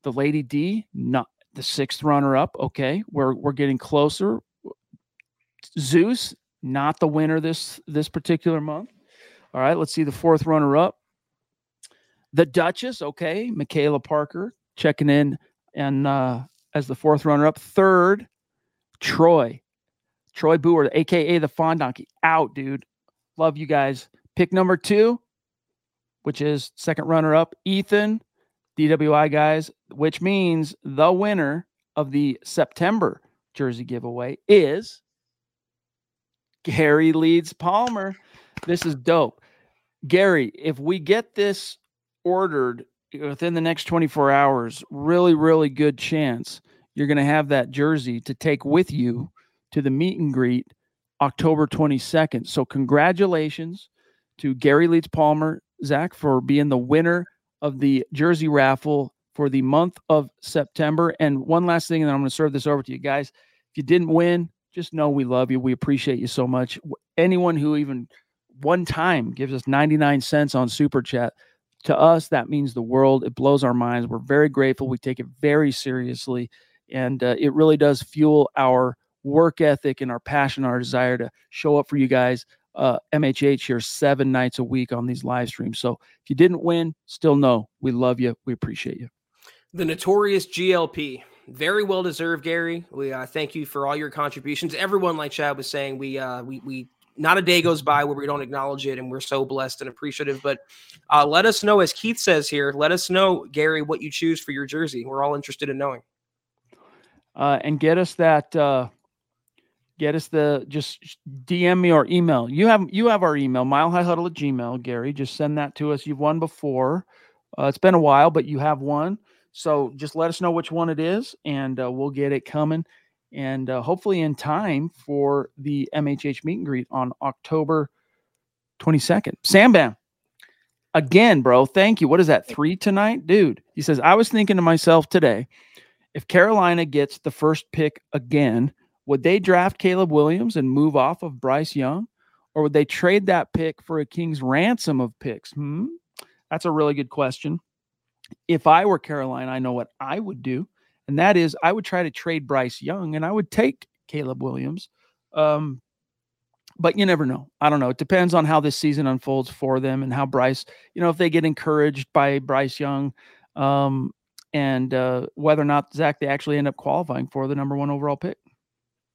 The Lady D, not the sixth runner up. Okay. We're, we're getting closer. Zeus, not the winner this this particular month. All right. Let's see the fourth runner up. The Duchess, okay, Michaela Parker checking in and uh, as the fourth runner up. Third, Troy, Troy Boer, aka the Fawn Donkey, out, dude. Love you guys. Pick number two, which is second runner up, Ethan, DWI guys, which means the winner of the September jersey giveaway is Gary Leeds Palmer. This is dope. Gary, if we get this ordered within the next 24 hours, really, really good chance you're going to have that jersey to take with you to the meet and greet October 22nd. So, congratulations to Gary Leeds Palmer, Zach, for being the winner of the jersey raffle for the month of September. And one last thing, and I'm going to serve this over to you guys. If you didn't win, just know we love you. We appreciate you so much. Anyone who even one time gives us 99 cents on Super Chat, to us, that means the world. It blows our minds. We're very grateful. We take it very seriously. And uh, it really does fuel our work ethic and our passion, our desire to show up for you guys. Uh, MHH here seven nights a week on these live streams. So if you didn't win, still know we love you. We appreciate you. The notorious GLP. Very well deserved, Gary. We uh, thank you for all your contributions. Everyone, like Chad was saying, we uh, we we not a day goes by where we don't acknowledge it, and we're so blessed and appreciative. But uh, let us know, as Keith says here, let us know, Gary, what you choose for your jersey. We're all interested in knowing. Uh, and get us that. Uh, get us the just DM me or email. You have you have our email, milehighhuddle at gmail. Gary, just send that to us. You've won before. Uh, it's been a while, but you have one. So just let us know which one it is, and uh, we'll get it coming and uh, hopefully in time for the MHH meet and greet on October 22nd. Sam Bam, again, bro, thank you. What is that, three tonight? Dude, he says, I was thinking to myself today, if Carolina gets the first pick again, would they draft Caleb Williams and move off of Bryce Young? Or would they trade that pick for a king's ransom of picks? Hmm? That's a really good question. If I were Carolina, I know what I would do and that is I would try to trade Bryce Young and I would take Caleb Williams. Um, but you never know. I don't know. It depends on how this season unfolds for them and how Bryce, you know, if they get encouraged by Bryce Young, um, and uh, whether or not Zach they actually end up qualifying for the number one overall pick.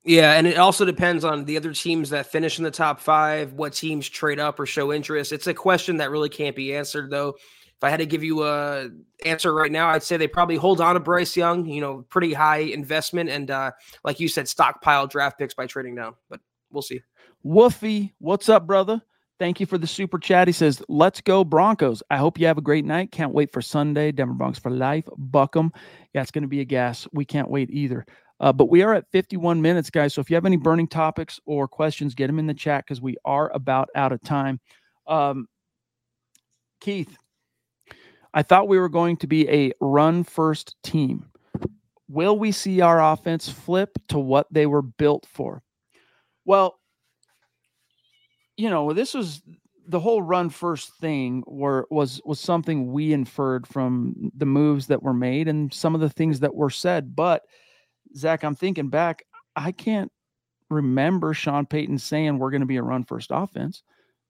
Yeah, and it also depends on the other teams that finish in the top five, what teams trade up or show interest. It's a question that really can't be answered, though. If I had to give you a answer right now, I'd say they probably hold on to Bryce Young. You know, pretty high investment, and uh, like you said, stockpile draft picks by trading down. But we'll see. Woofy, what's up, brother? Thank you for the super chat. He says, Let's go, Broncos. I hope you have a great night. Can't wait for Sunday. Denver Broncos for life. Buck 'em. Yeah, it's going to be a gas. We can't wait either. Uh, but we are at 51 minutes, guys. So if you have any burning topics or questions, get them in the chat because we are about out of time. Um, Keith, I thought we were going to be a run first team. Will we see our offense flip to what they were built for? Well, you know, this was the whole run first thing were was was something we inferred from the moves that were made and some of the things that were said. But Zach, I'm thinking back, I can't remember Sean Payton saying we're going to be a run first offense,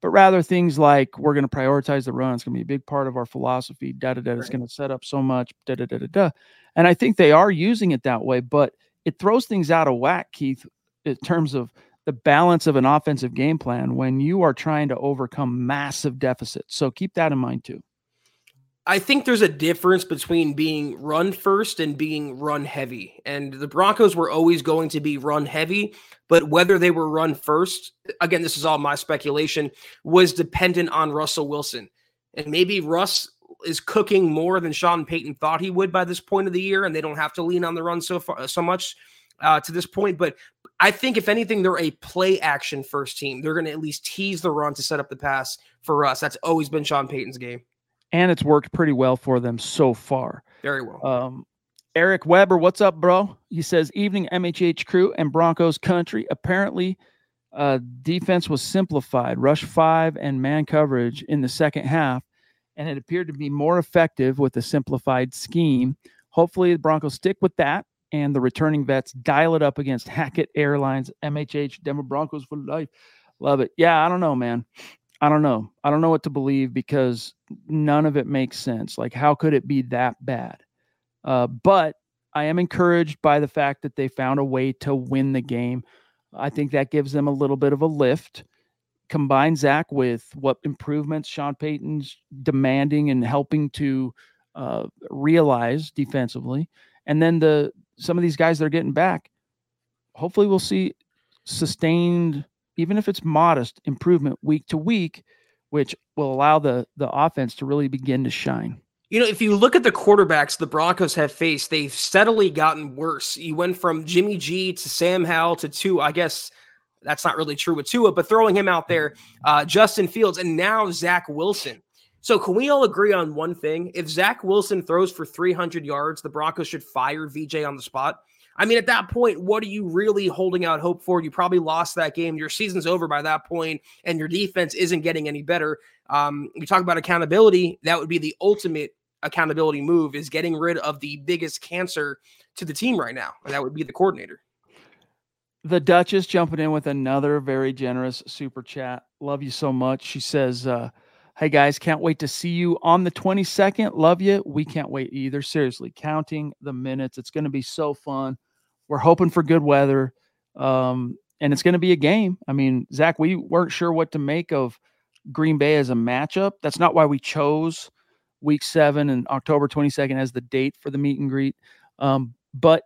but rather things like we're going to prioritize the run. It's going to be a big part of our philosophy. Da da da. It's going to set up so much. Da da da da da. And I think they are using it that way, but it throws things out of whack, Keith, in terms of the balance of an offensive game plan when you are trying to overcome massive deficits. So keep that in mind too. I think there's a difference between being run first and being run heavy. And the Broncos were always going to be run heavy, but whether they were run first, again, this is all my speculation, was dependent on Russell Wilson. And maybe Russ is cooking more than Sean Payton thought he would by this point of the year, and they don't have to lean on the run so far so much uh, to this point. But I think if anything, they're a play action first team. They're going to at least tease the run to set up the pass for us. That's always been Sean Payton's game and it's worked pretty well for them so far. Very well. Um, Eric Weber, what's up, bro? He says, "Evening, MHH crew and Broncos country. Apparently, uh, defense was simplified, rush five and man coverage in the second half, and it appeared to be more effective with the simplified scheme. Hopefully, the Broncos stick with that." And the returning vets dial it up against Hackett Airlines, MHH, Denver Broncos for life. Love it. Yeah, I don't know, man. I don't know. I don't know what to believe because none of it makes sense. Like, how could it be that bad? Uh, but I am encouraged by the fact that they found a way to win the game. I think that gives them a little bit of a lift. Combine Zach with what improvements Sean Payton's demanding and helping to uh, realize defensively, and then the some of these guys that are getting back. Hopefully, we'll see sustained even if it's modest improvement week to week, which will allow the the offense to really begin to shine. You know, if you look at the quarterbacks the Broncos have faced, they've steadily gotten worse. You went from Jimmy G to Sam Howell to two, I guess that's not really true with Tua, but throwing him out there, uh, Justin Fields, and now Zach Wilson. So can we all agree on one thing? If Zach Wilson throws for 300 yards, the Broncos should fire VJ on the spot. I mean, at that point, what are you really holding out hope for? You probably lost that game. Your season's over by that point, and your defense isn't getting any better. Um, we talk about accountability. That would be the ultimate accountability move is getting rid of the biggest cancer to the team right now, and that would be the coordinator. The Duchess jumping in with another very generous super chat. Love you so much. She says, uh, Hey guys, can't wait to see you on the 22nd. Love you. We can't wait either. Seriously, counting the minutes. It's going to be so fun. We're hoping for good weather. Um, and it's going to be a game. I mean, Zach, we weren't sure what to make of Green Bay as a matchup. That's not why we chose week seven and October 22nd as the date for the meet and greet. Um, but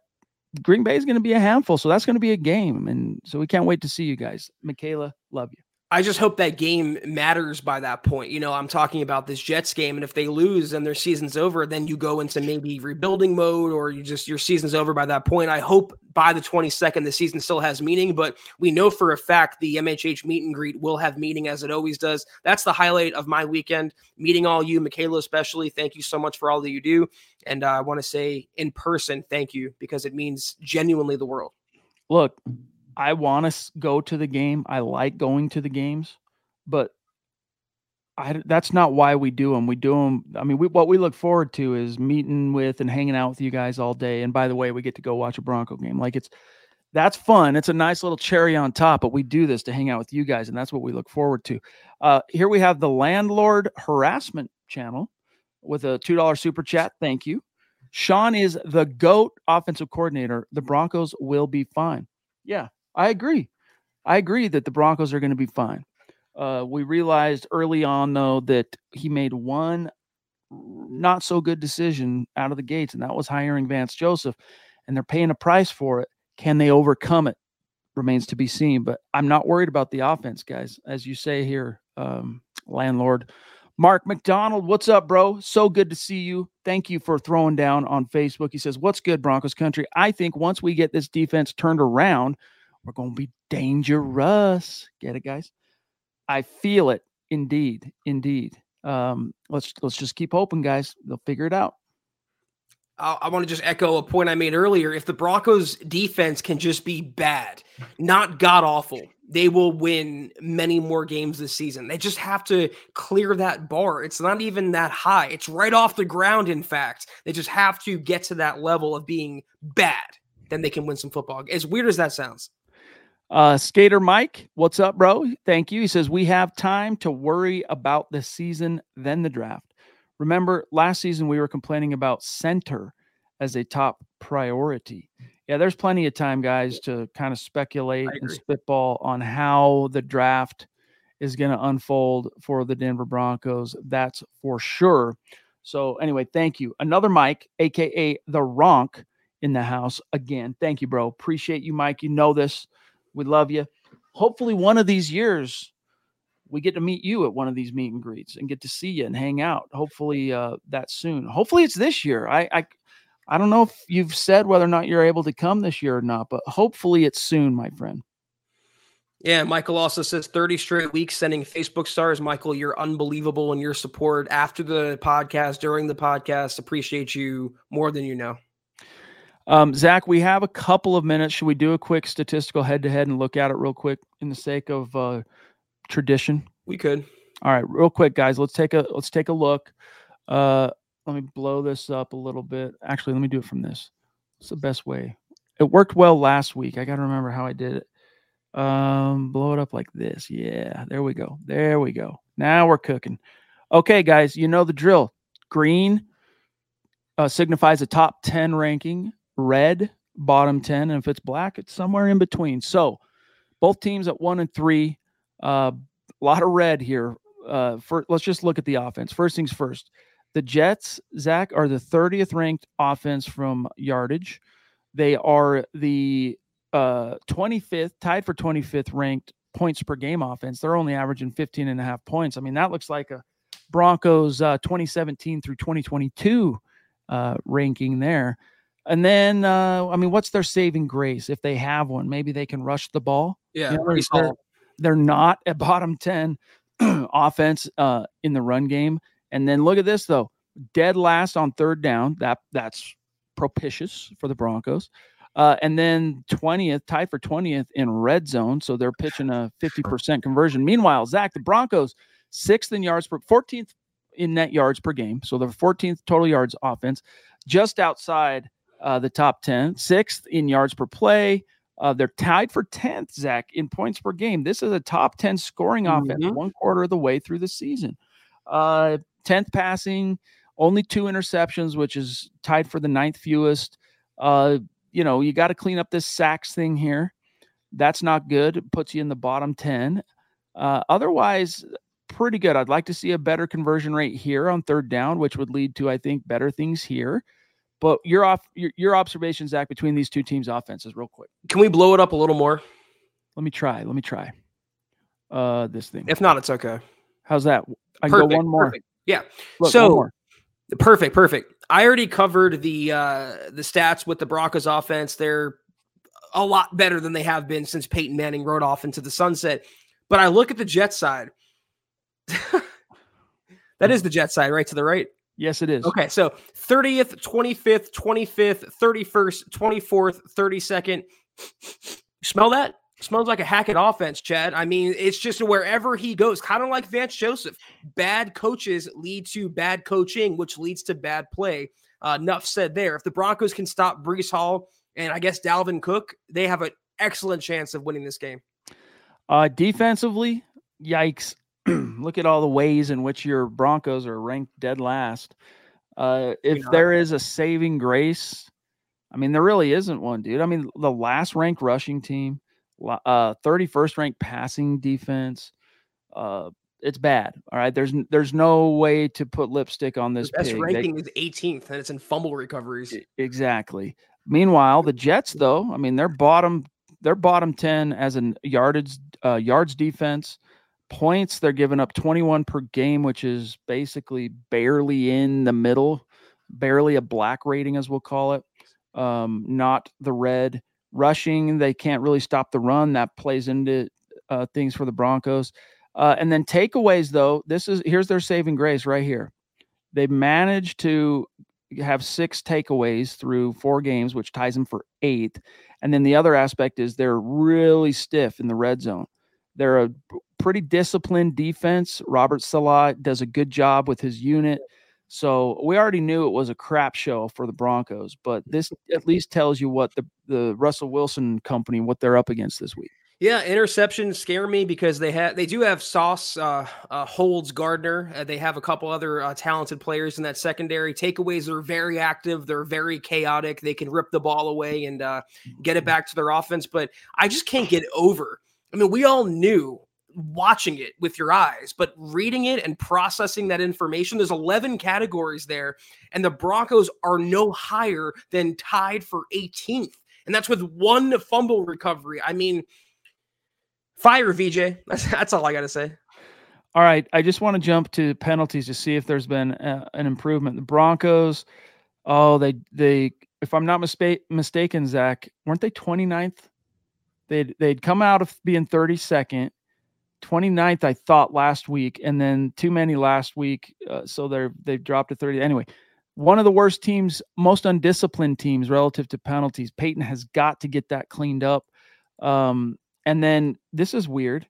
Green Bay is going to be a handful. So that's going to be a game. And so we can't wait to see you guys. Michaela, love you. I just hope that game matters by that point. You know, I'm talking about this Jets game, and if they lose and their season's over, then you go into maybe rebuilding mode, or you just your season's over by that point. I hope by the 22nd the season still has meaning, but we know for a fact the MHH meet and greet will have meaning as it always does. That's the highlight of my weekend. Meeting all you, Michaela especially. Thank you so much for all that you do, and uh, I want to say in person, thank you because it means genuinely the world. Look, I want to go to the game. I like going to the games, but I, that's not why we do them. We do them. I mean, we, what we look forward to is meeting with and hanging out with you guys all day. And by the way, we get to go watch a Bronco game. Like it's that's fun. It's a nice little cherry on top. But we do this to hang out with you guys, and that's what we look forward to. Uh, here we have the landlord harassment channel with a two dollar super chat. Thank you. Sean is the GOAT offensive coordinator. The Broncos will be fine. Yeah, I agree. I agree that the Broncos are going to be fine. Uh, we realized early on, though, that he made one not so good decision out of the gates, and that was hiring Vance Joseph. And they're paying a price for it. Can they overcome it? Remains to be seen. But I'm not worried about the offense, guys. As you say here, um, landlord. Mark McDonald, what's up, bro? So good to see you. Thank you for throwing down on Facebook. He says, What's good, Broncos country? I think once we get this defense turned around, we're going to be dangerous. Get it, guys? I feel it. Indeed. Indeed. Um, let's let's just keep hoping, guys. They'll figure it out. I, I want to just echo a point I made earlier. If the Broncos defense can just be bad, not god awful, they will win many more games this season. They just have to clear that bar. It's not even that high. It's right off the ground, in fact. They just have to get to that level of being bad. Then they can win some football. As weird as that sounds. Uh, Skater Mike, what's up, bro? Thank you. He says, We have time to worry about the season, then the draft. Remember, last season we were complaining about center as a top priority. Yeah, there's plenty of time, guys, to kind of speculate and spitball on how the draft is going to unfold for the Denver Broncos. That's for sure. So, anyway, thank you. Another Mike, aka the Ronk, in the house again. Thank you, bro. Appreciate you, Mike. You know this. We love you. Hopefully, one of these years, we get to meet you at one of these meet and greets and get to see you and hang out. Hopefully, uh, that soon. Hopefully, it's this year. I, I, I don't know if you've said whether or not you're able to come this year or not, but hopefully, it's soon, my friend. Yeah, Michael also says 30 straight weeks sending Facebook stars. Michael, you're unbelievable in your support after the podcast, during the podcast. Appreciate you more than you know. Um, Zach, we have a couple of minutes. Should we do a quick statistical head to head and look at it real quick in the sake of uh, tradition? We could. All right, real quick, guys. Let's take a let's take a look. Uh, let me blow this up a little bit. Actually, let me do it from this. It's the best way. It worked well last week. I got to remember how I did it. Um, blow it up like this. Yeah, there we go. There we go. Now we're cooking. Okay, guys, you know the drill. Green uh, signifies a top 10 ranking red, bottom 10. And if it's black, it's somewhere in between. So both teams at one and three. Uh, a lot of red here. Uh, for, let's just look at the offense. First things first. The Jets, Zach, are the 30th ranked offense from yardage. They are the uh, 25th, tied for 25th ranked points per game offense. They're only averaging 15 and a half points. I mean, that looks like a Broncos uh, 2017 through 2022 uh, ranking there. And then, uh, I mean, what's their saving grace if they have one? Maybe they can rush the ball. Yeah, you know, they're, they're, not a bottom ten offense uh, in the run game. And then look at this though, dead last on third down. That that's propitious for the Broncos. Uh, and then 20th, tied for 20th in red zone. So they're pitching a 50% conversion. Meanwhile, Zach, the Broncos, sixth in yards per 14th in net yards per game. So they're 14th total yards offense, just outside uh, the top 10, sixth in yards per play. Uh, they're tied for 10th, Zach, in points per game. This is a top 10 scoring offense mm-hmm. one quarter of the way through the season. Uh, 10th passing, only two interceptions, which is tied for the ninth fewest. Uh, you know, you got to clean up this sacks thing here. That's not good. It puts you in the bottom 10. Uh, otherwise, pretty good. I'd like to see a better conversion rate here on third down, which would lead to, I think, better things here. But your off your, your observation, Zach, between these two teams' offenses, real quick. Can we blow it up a little more? Let me try. Let me try. Uh, this thing. If not, it's okay. How's that? I perfect, go one more. Perfect. Yeah. Look, so perfect, perfect. I already covered the uh the stats with the Broncos offense. They're a lot better than they have been since Peyton Manning rode off into the sunset. But I look at the Jet side. that is the Jet side, right to the right. Yes, it is. Okay, so 30th, 25th, 25th, 31st, 24th, 32nd. Smell that? Smells like a Hackett offense, Chad. I mean, it's just wherever he goes, kind of like Vance Joseph. Bad coaches lead to bad coaching, which leads to bad play. Uh, enough said there. If the Broncos can stop Breece Hall and I guess Dalvin Cook, they have an excellent chance of winning this game. Uh, defensively, yikes. look at all the ways in which your Broncos are ranked dead last. Uh, if there is a saving grace, I mean, there really isn't one, dude. I mean, the last ranked rushing team, uh, 31st ranked passing defense. Uh, it's bad. All right. There's there's no way to put lipstick on this. The best pig. ranking they, is 18th, and it's in fumble recoveries. Exactly. Meanwhile, the Jets, though, I mean, they're bottom. They're bottom 10 as an yardage uh, yards defense. Points they're giving up 21 per game, which is basically barely in the middle, barely a black rating, as we'll call it. Um, not the red. Rushing, they can't really stop the run. That plays into uh, things for the Broncos. Uh, and then takeaways, though, this is here's their saving grace right here. They managed to have six takeaways through four games, which ties them for eighth. And then the other aspect is they're really stiff in the red zone. They're a pretty disciplined defense. Robert Saleh does a good job with his unit. So we already knew it was a crap show for the Broncos, but this at least tells you what the, the Russell Wilson company, what they're up against this week. Yeah, interceptions scare me because they have they do have Sauce, uh, uh, Holds, Gardner. Uh, they have a couple other uh, talented players in that secondary. Takeaways are very active. They're very chaotic. They can rip the ball away and uh, get it back to their offense. But I just can't get over. I mean, we all knew watching it with your eyes, but reading it and processing that information. There's 11 categories there, and the Broncos are no higher than tied for 18th, and that's with one fumble recovery. I mean Fire VJ. That's, that's all I got to say. All right. I just want to jump to penalties to see if there's been a, an improvement. The Broncos, oh, they, they, if I'm not mispa- mistaken, Zach, weren't they 29th? They'd, they'd come out of being 32nd, 29th, I thought last week, and then too many last week. Uh, so they're, they've dropped to 30. Anyway, one of the worst teams, most undisciplined teams relative to penalties. Payton has got to get that cleaned up. Um, and then this is weird.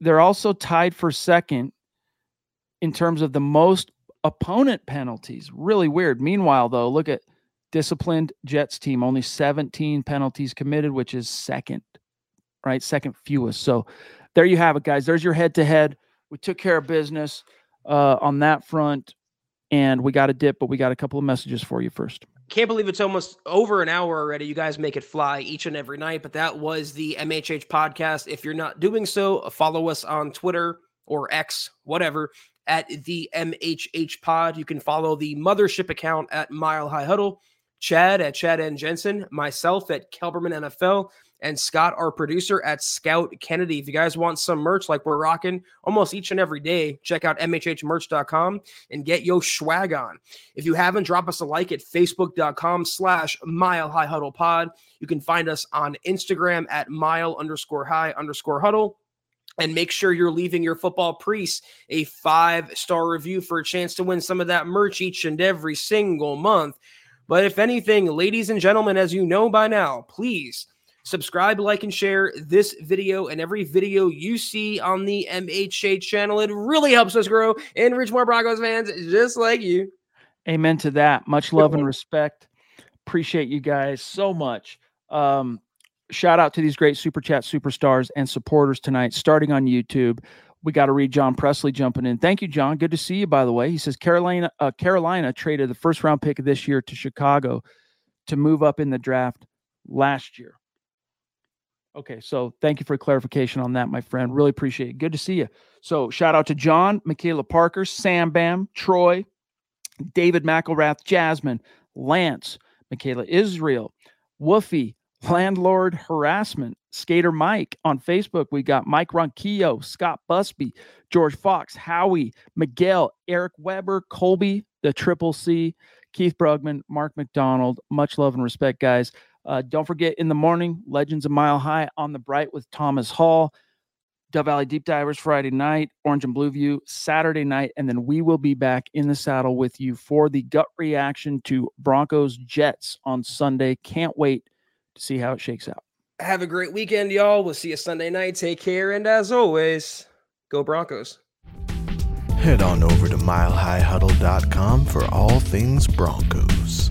They're also tied for second in terms of the most opponent penalties. Really weird. Meanwhile, though, look at disciplined Jets team, only 17 penalties committed, which is second, right? Second fewest. So there you have it, guys. There's your head to head. We took care of business uh, on that front, and we got a dip, but we got a couple of messages for you first. Can't believe it's almost over an hour already. You guys make it fly each and every night, but that was the MHH podcast. If you're not doing so, follow us on Twitter or X, whatever, at the MHH pod. You can follow the mothership account at Mile High Huddle, Chad at Chad N. Jensen, myself at Kelberman NFL and Scott, our producer at Scott Kennedy. If you guys want some merch like we're rocking almost each and every day, check out MHHmerch.com and get your swag on. If you haven't, drop us a like at Facebook.com slash Mile High Huddle Pod. You can find us on Instagram at Mile underscore High underscore Huddle. And make sure you're leaving your football priest a five star review for a chance to win some of that merch each and every single month. But if anything, ladies and gentlemen, as you know by now, please subscribe, like, and share this video and every video you see on the MHH channel. It really helps us grow and reach more Broncos fans just like you. Amen to that. Much love and respect. Appreciate you guys so much. Um, shout out to these great super chat superstars and supporters tonight, starting on YouTube. We got to read John Presley jumping in. Thank you, John. Good to see you. By the way, he says Carolina uh, Carolina traded the first round pick of this year to Chicago to move up in the draft last year. Okay, so thank you for clarification on that, my friend. Really appreciate it. Good to see you. So shout out to John, Michaela Parker, Sam Bam, Troy, David McElrath, Jasmine, Lance, Michaela Israel, Woofy, Landlord Harassment, Skater Mike on Facebook. We got Mike Ronquillo, Scott Busby, George Fox, Howie, Miguel, Eric Weber, Colby, the Triple C, Keith Brugman, Mark McDonald. Much love and respect, guys. Uh, don't forget in the morning, Legends of Mile High on the Bright with Thomas Hall. Dove Valley Deep Divers Friday night, Orange and Blue View Saturday night, and then we will be back in the saddle with you for the gut reaction to Broncos Jets on Sunday. Can't wait to see how it shakes out. Have a great weekend, y'all. We'll see you Sunday night. Take care, and as always, go Broncos. Head on over to milehighhuddle.com for all things Broncos.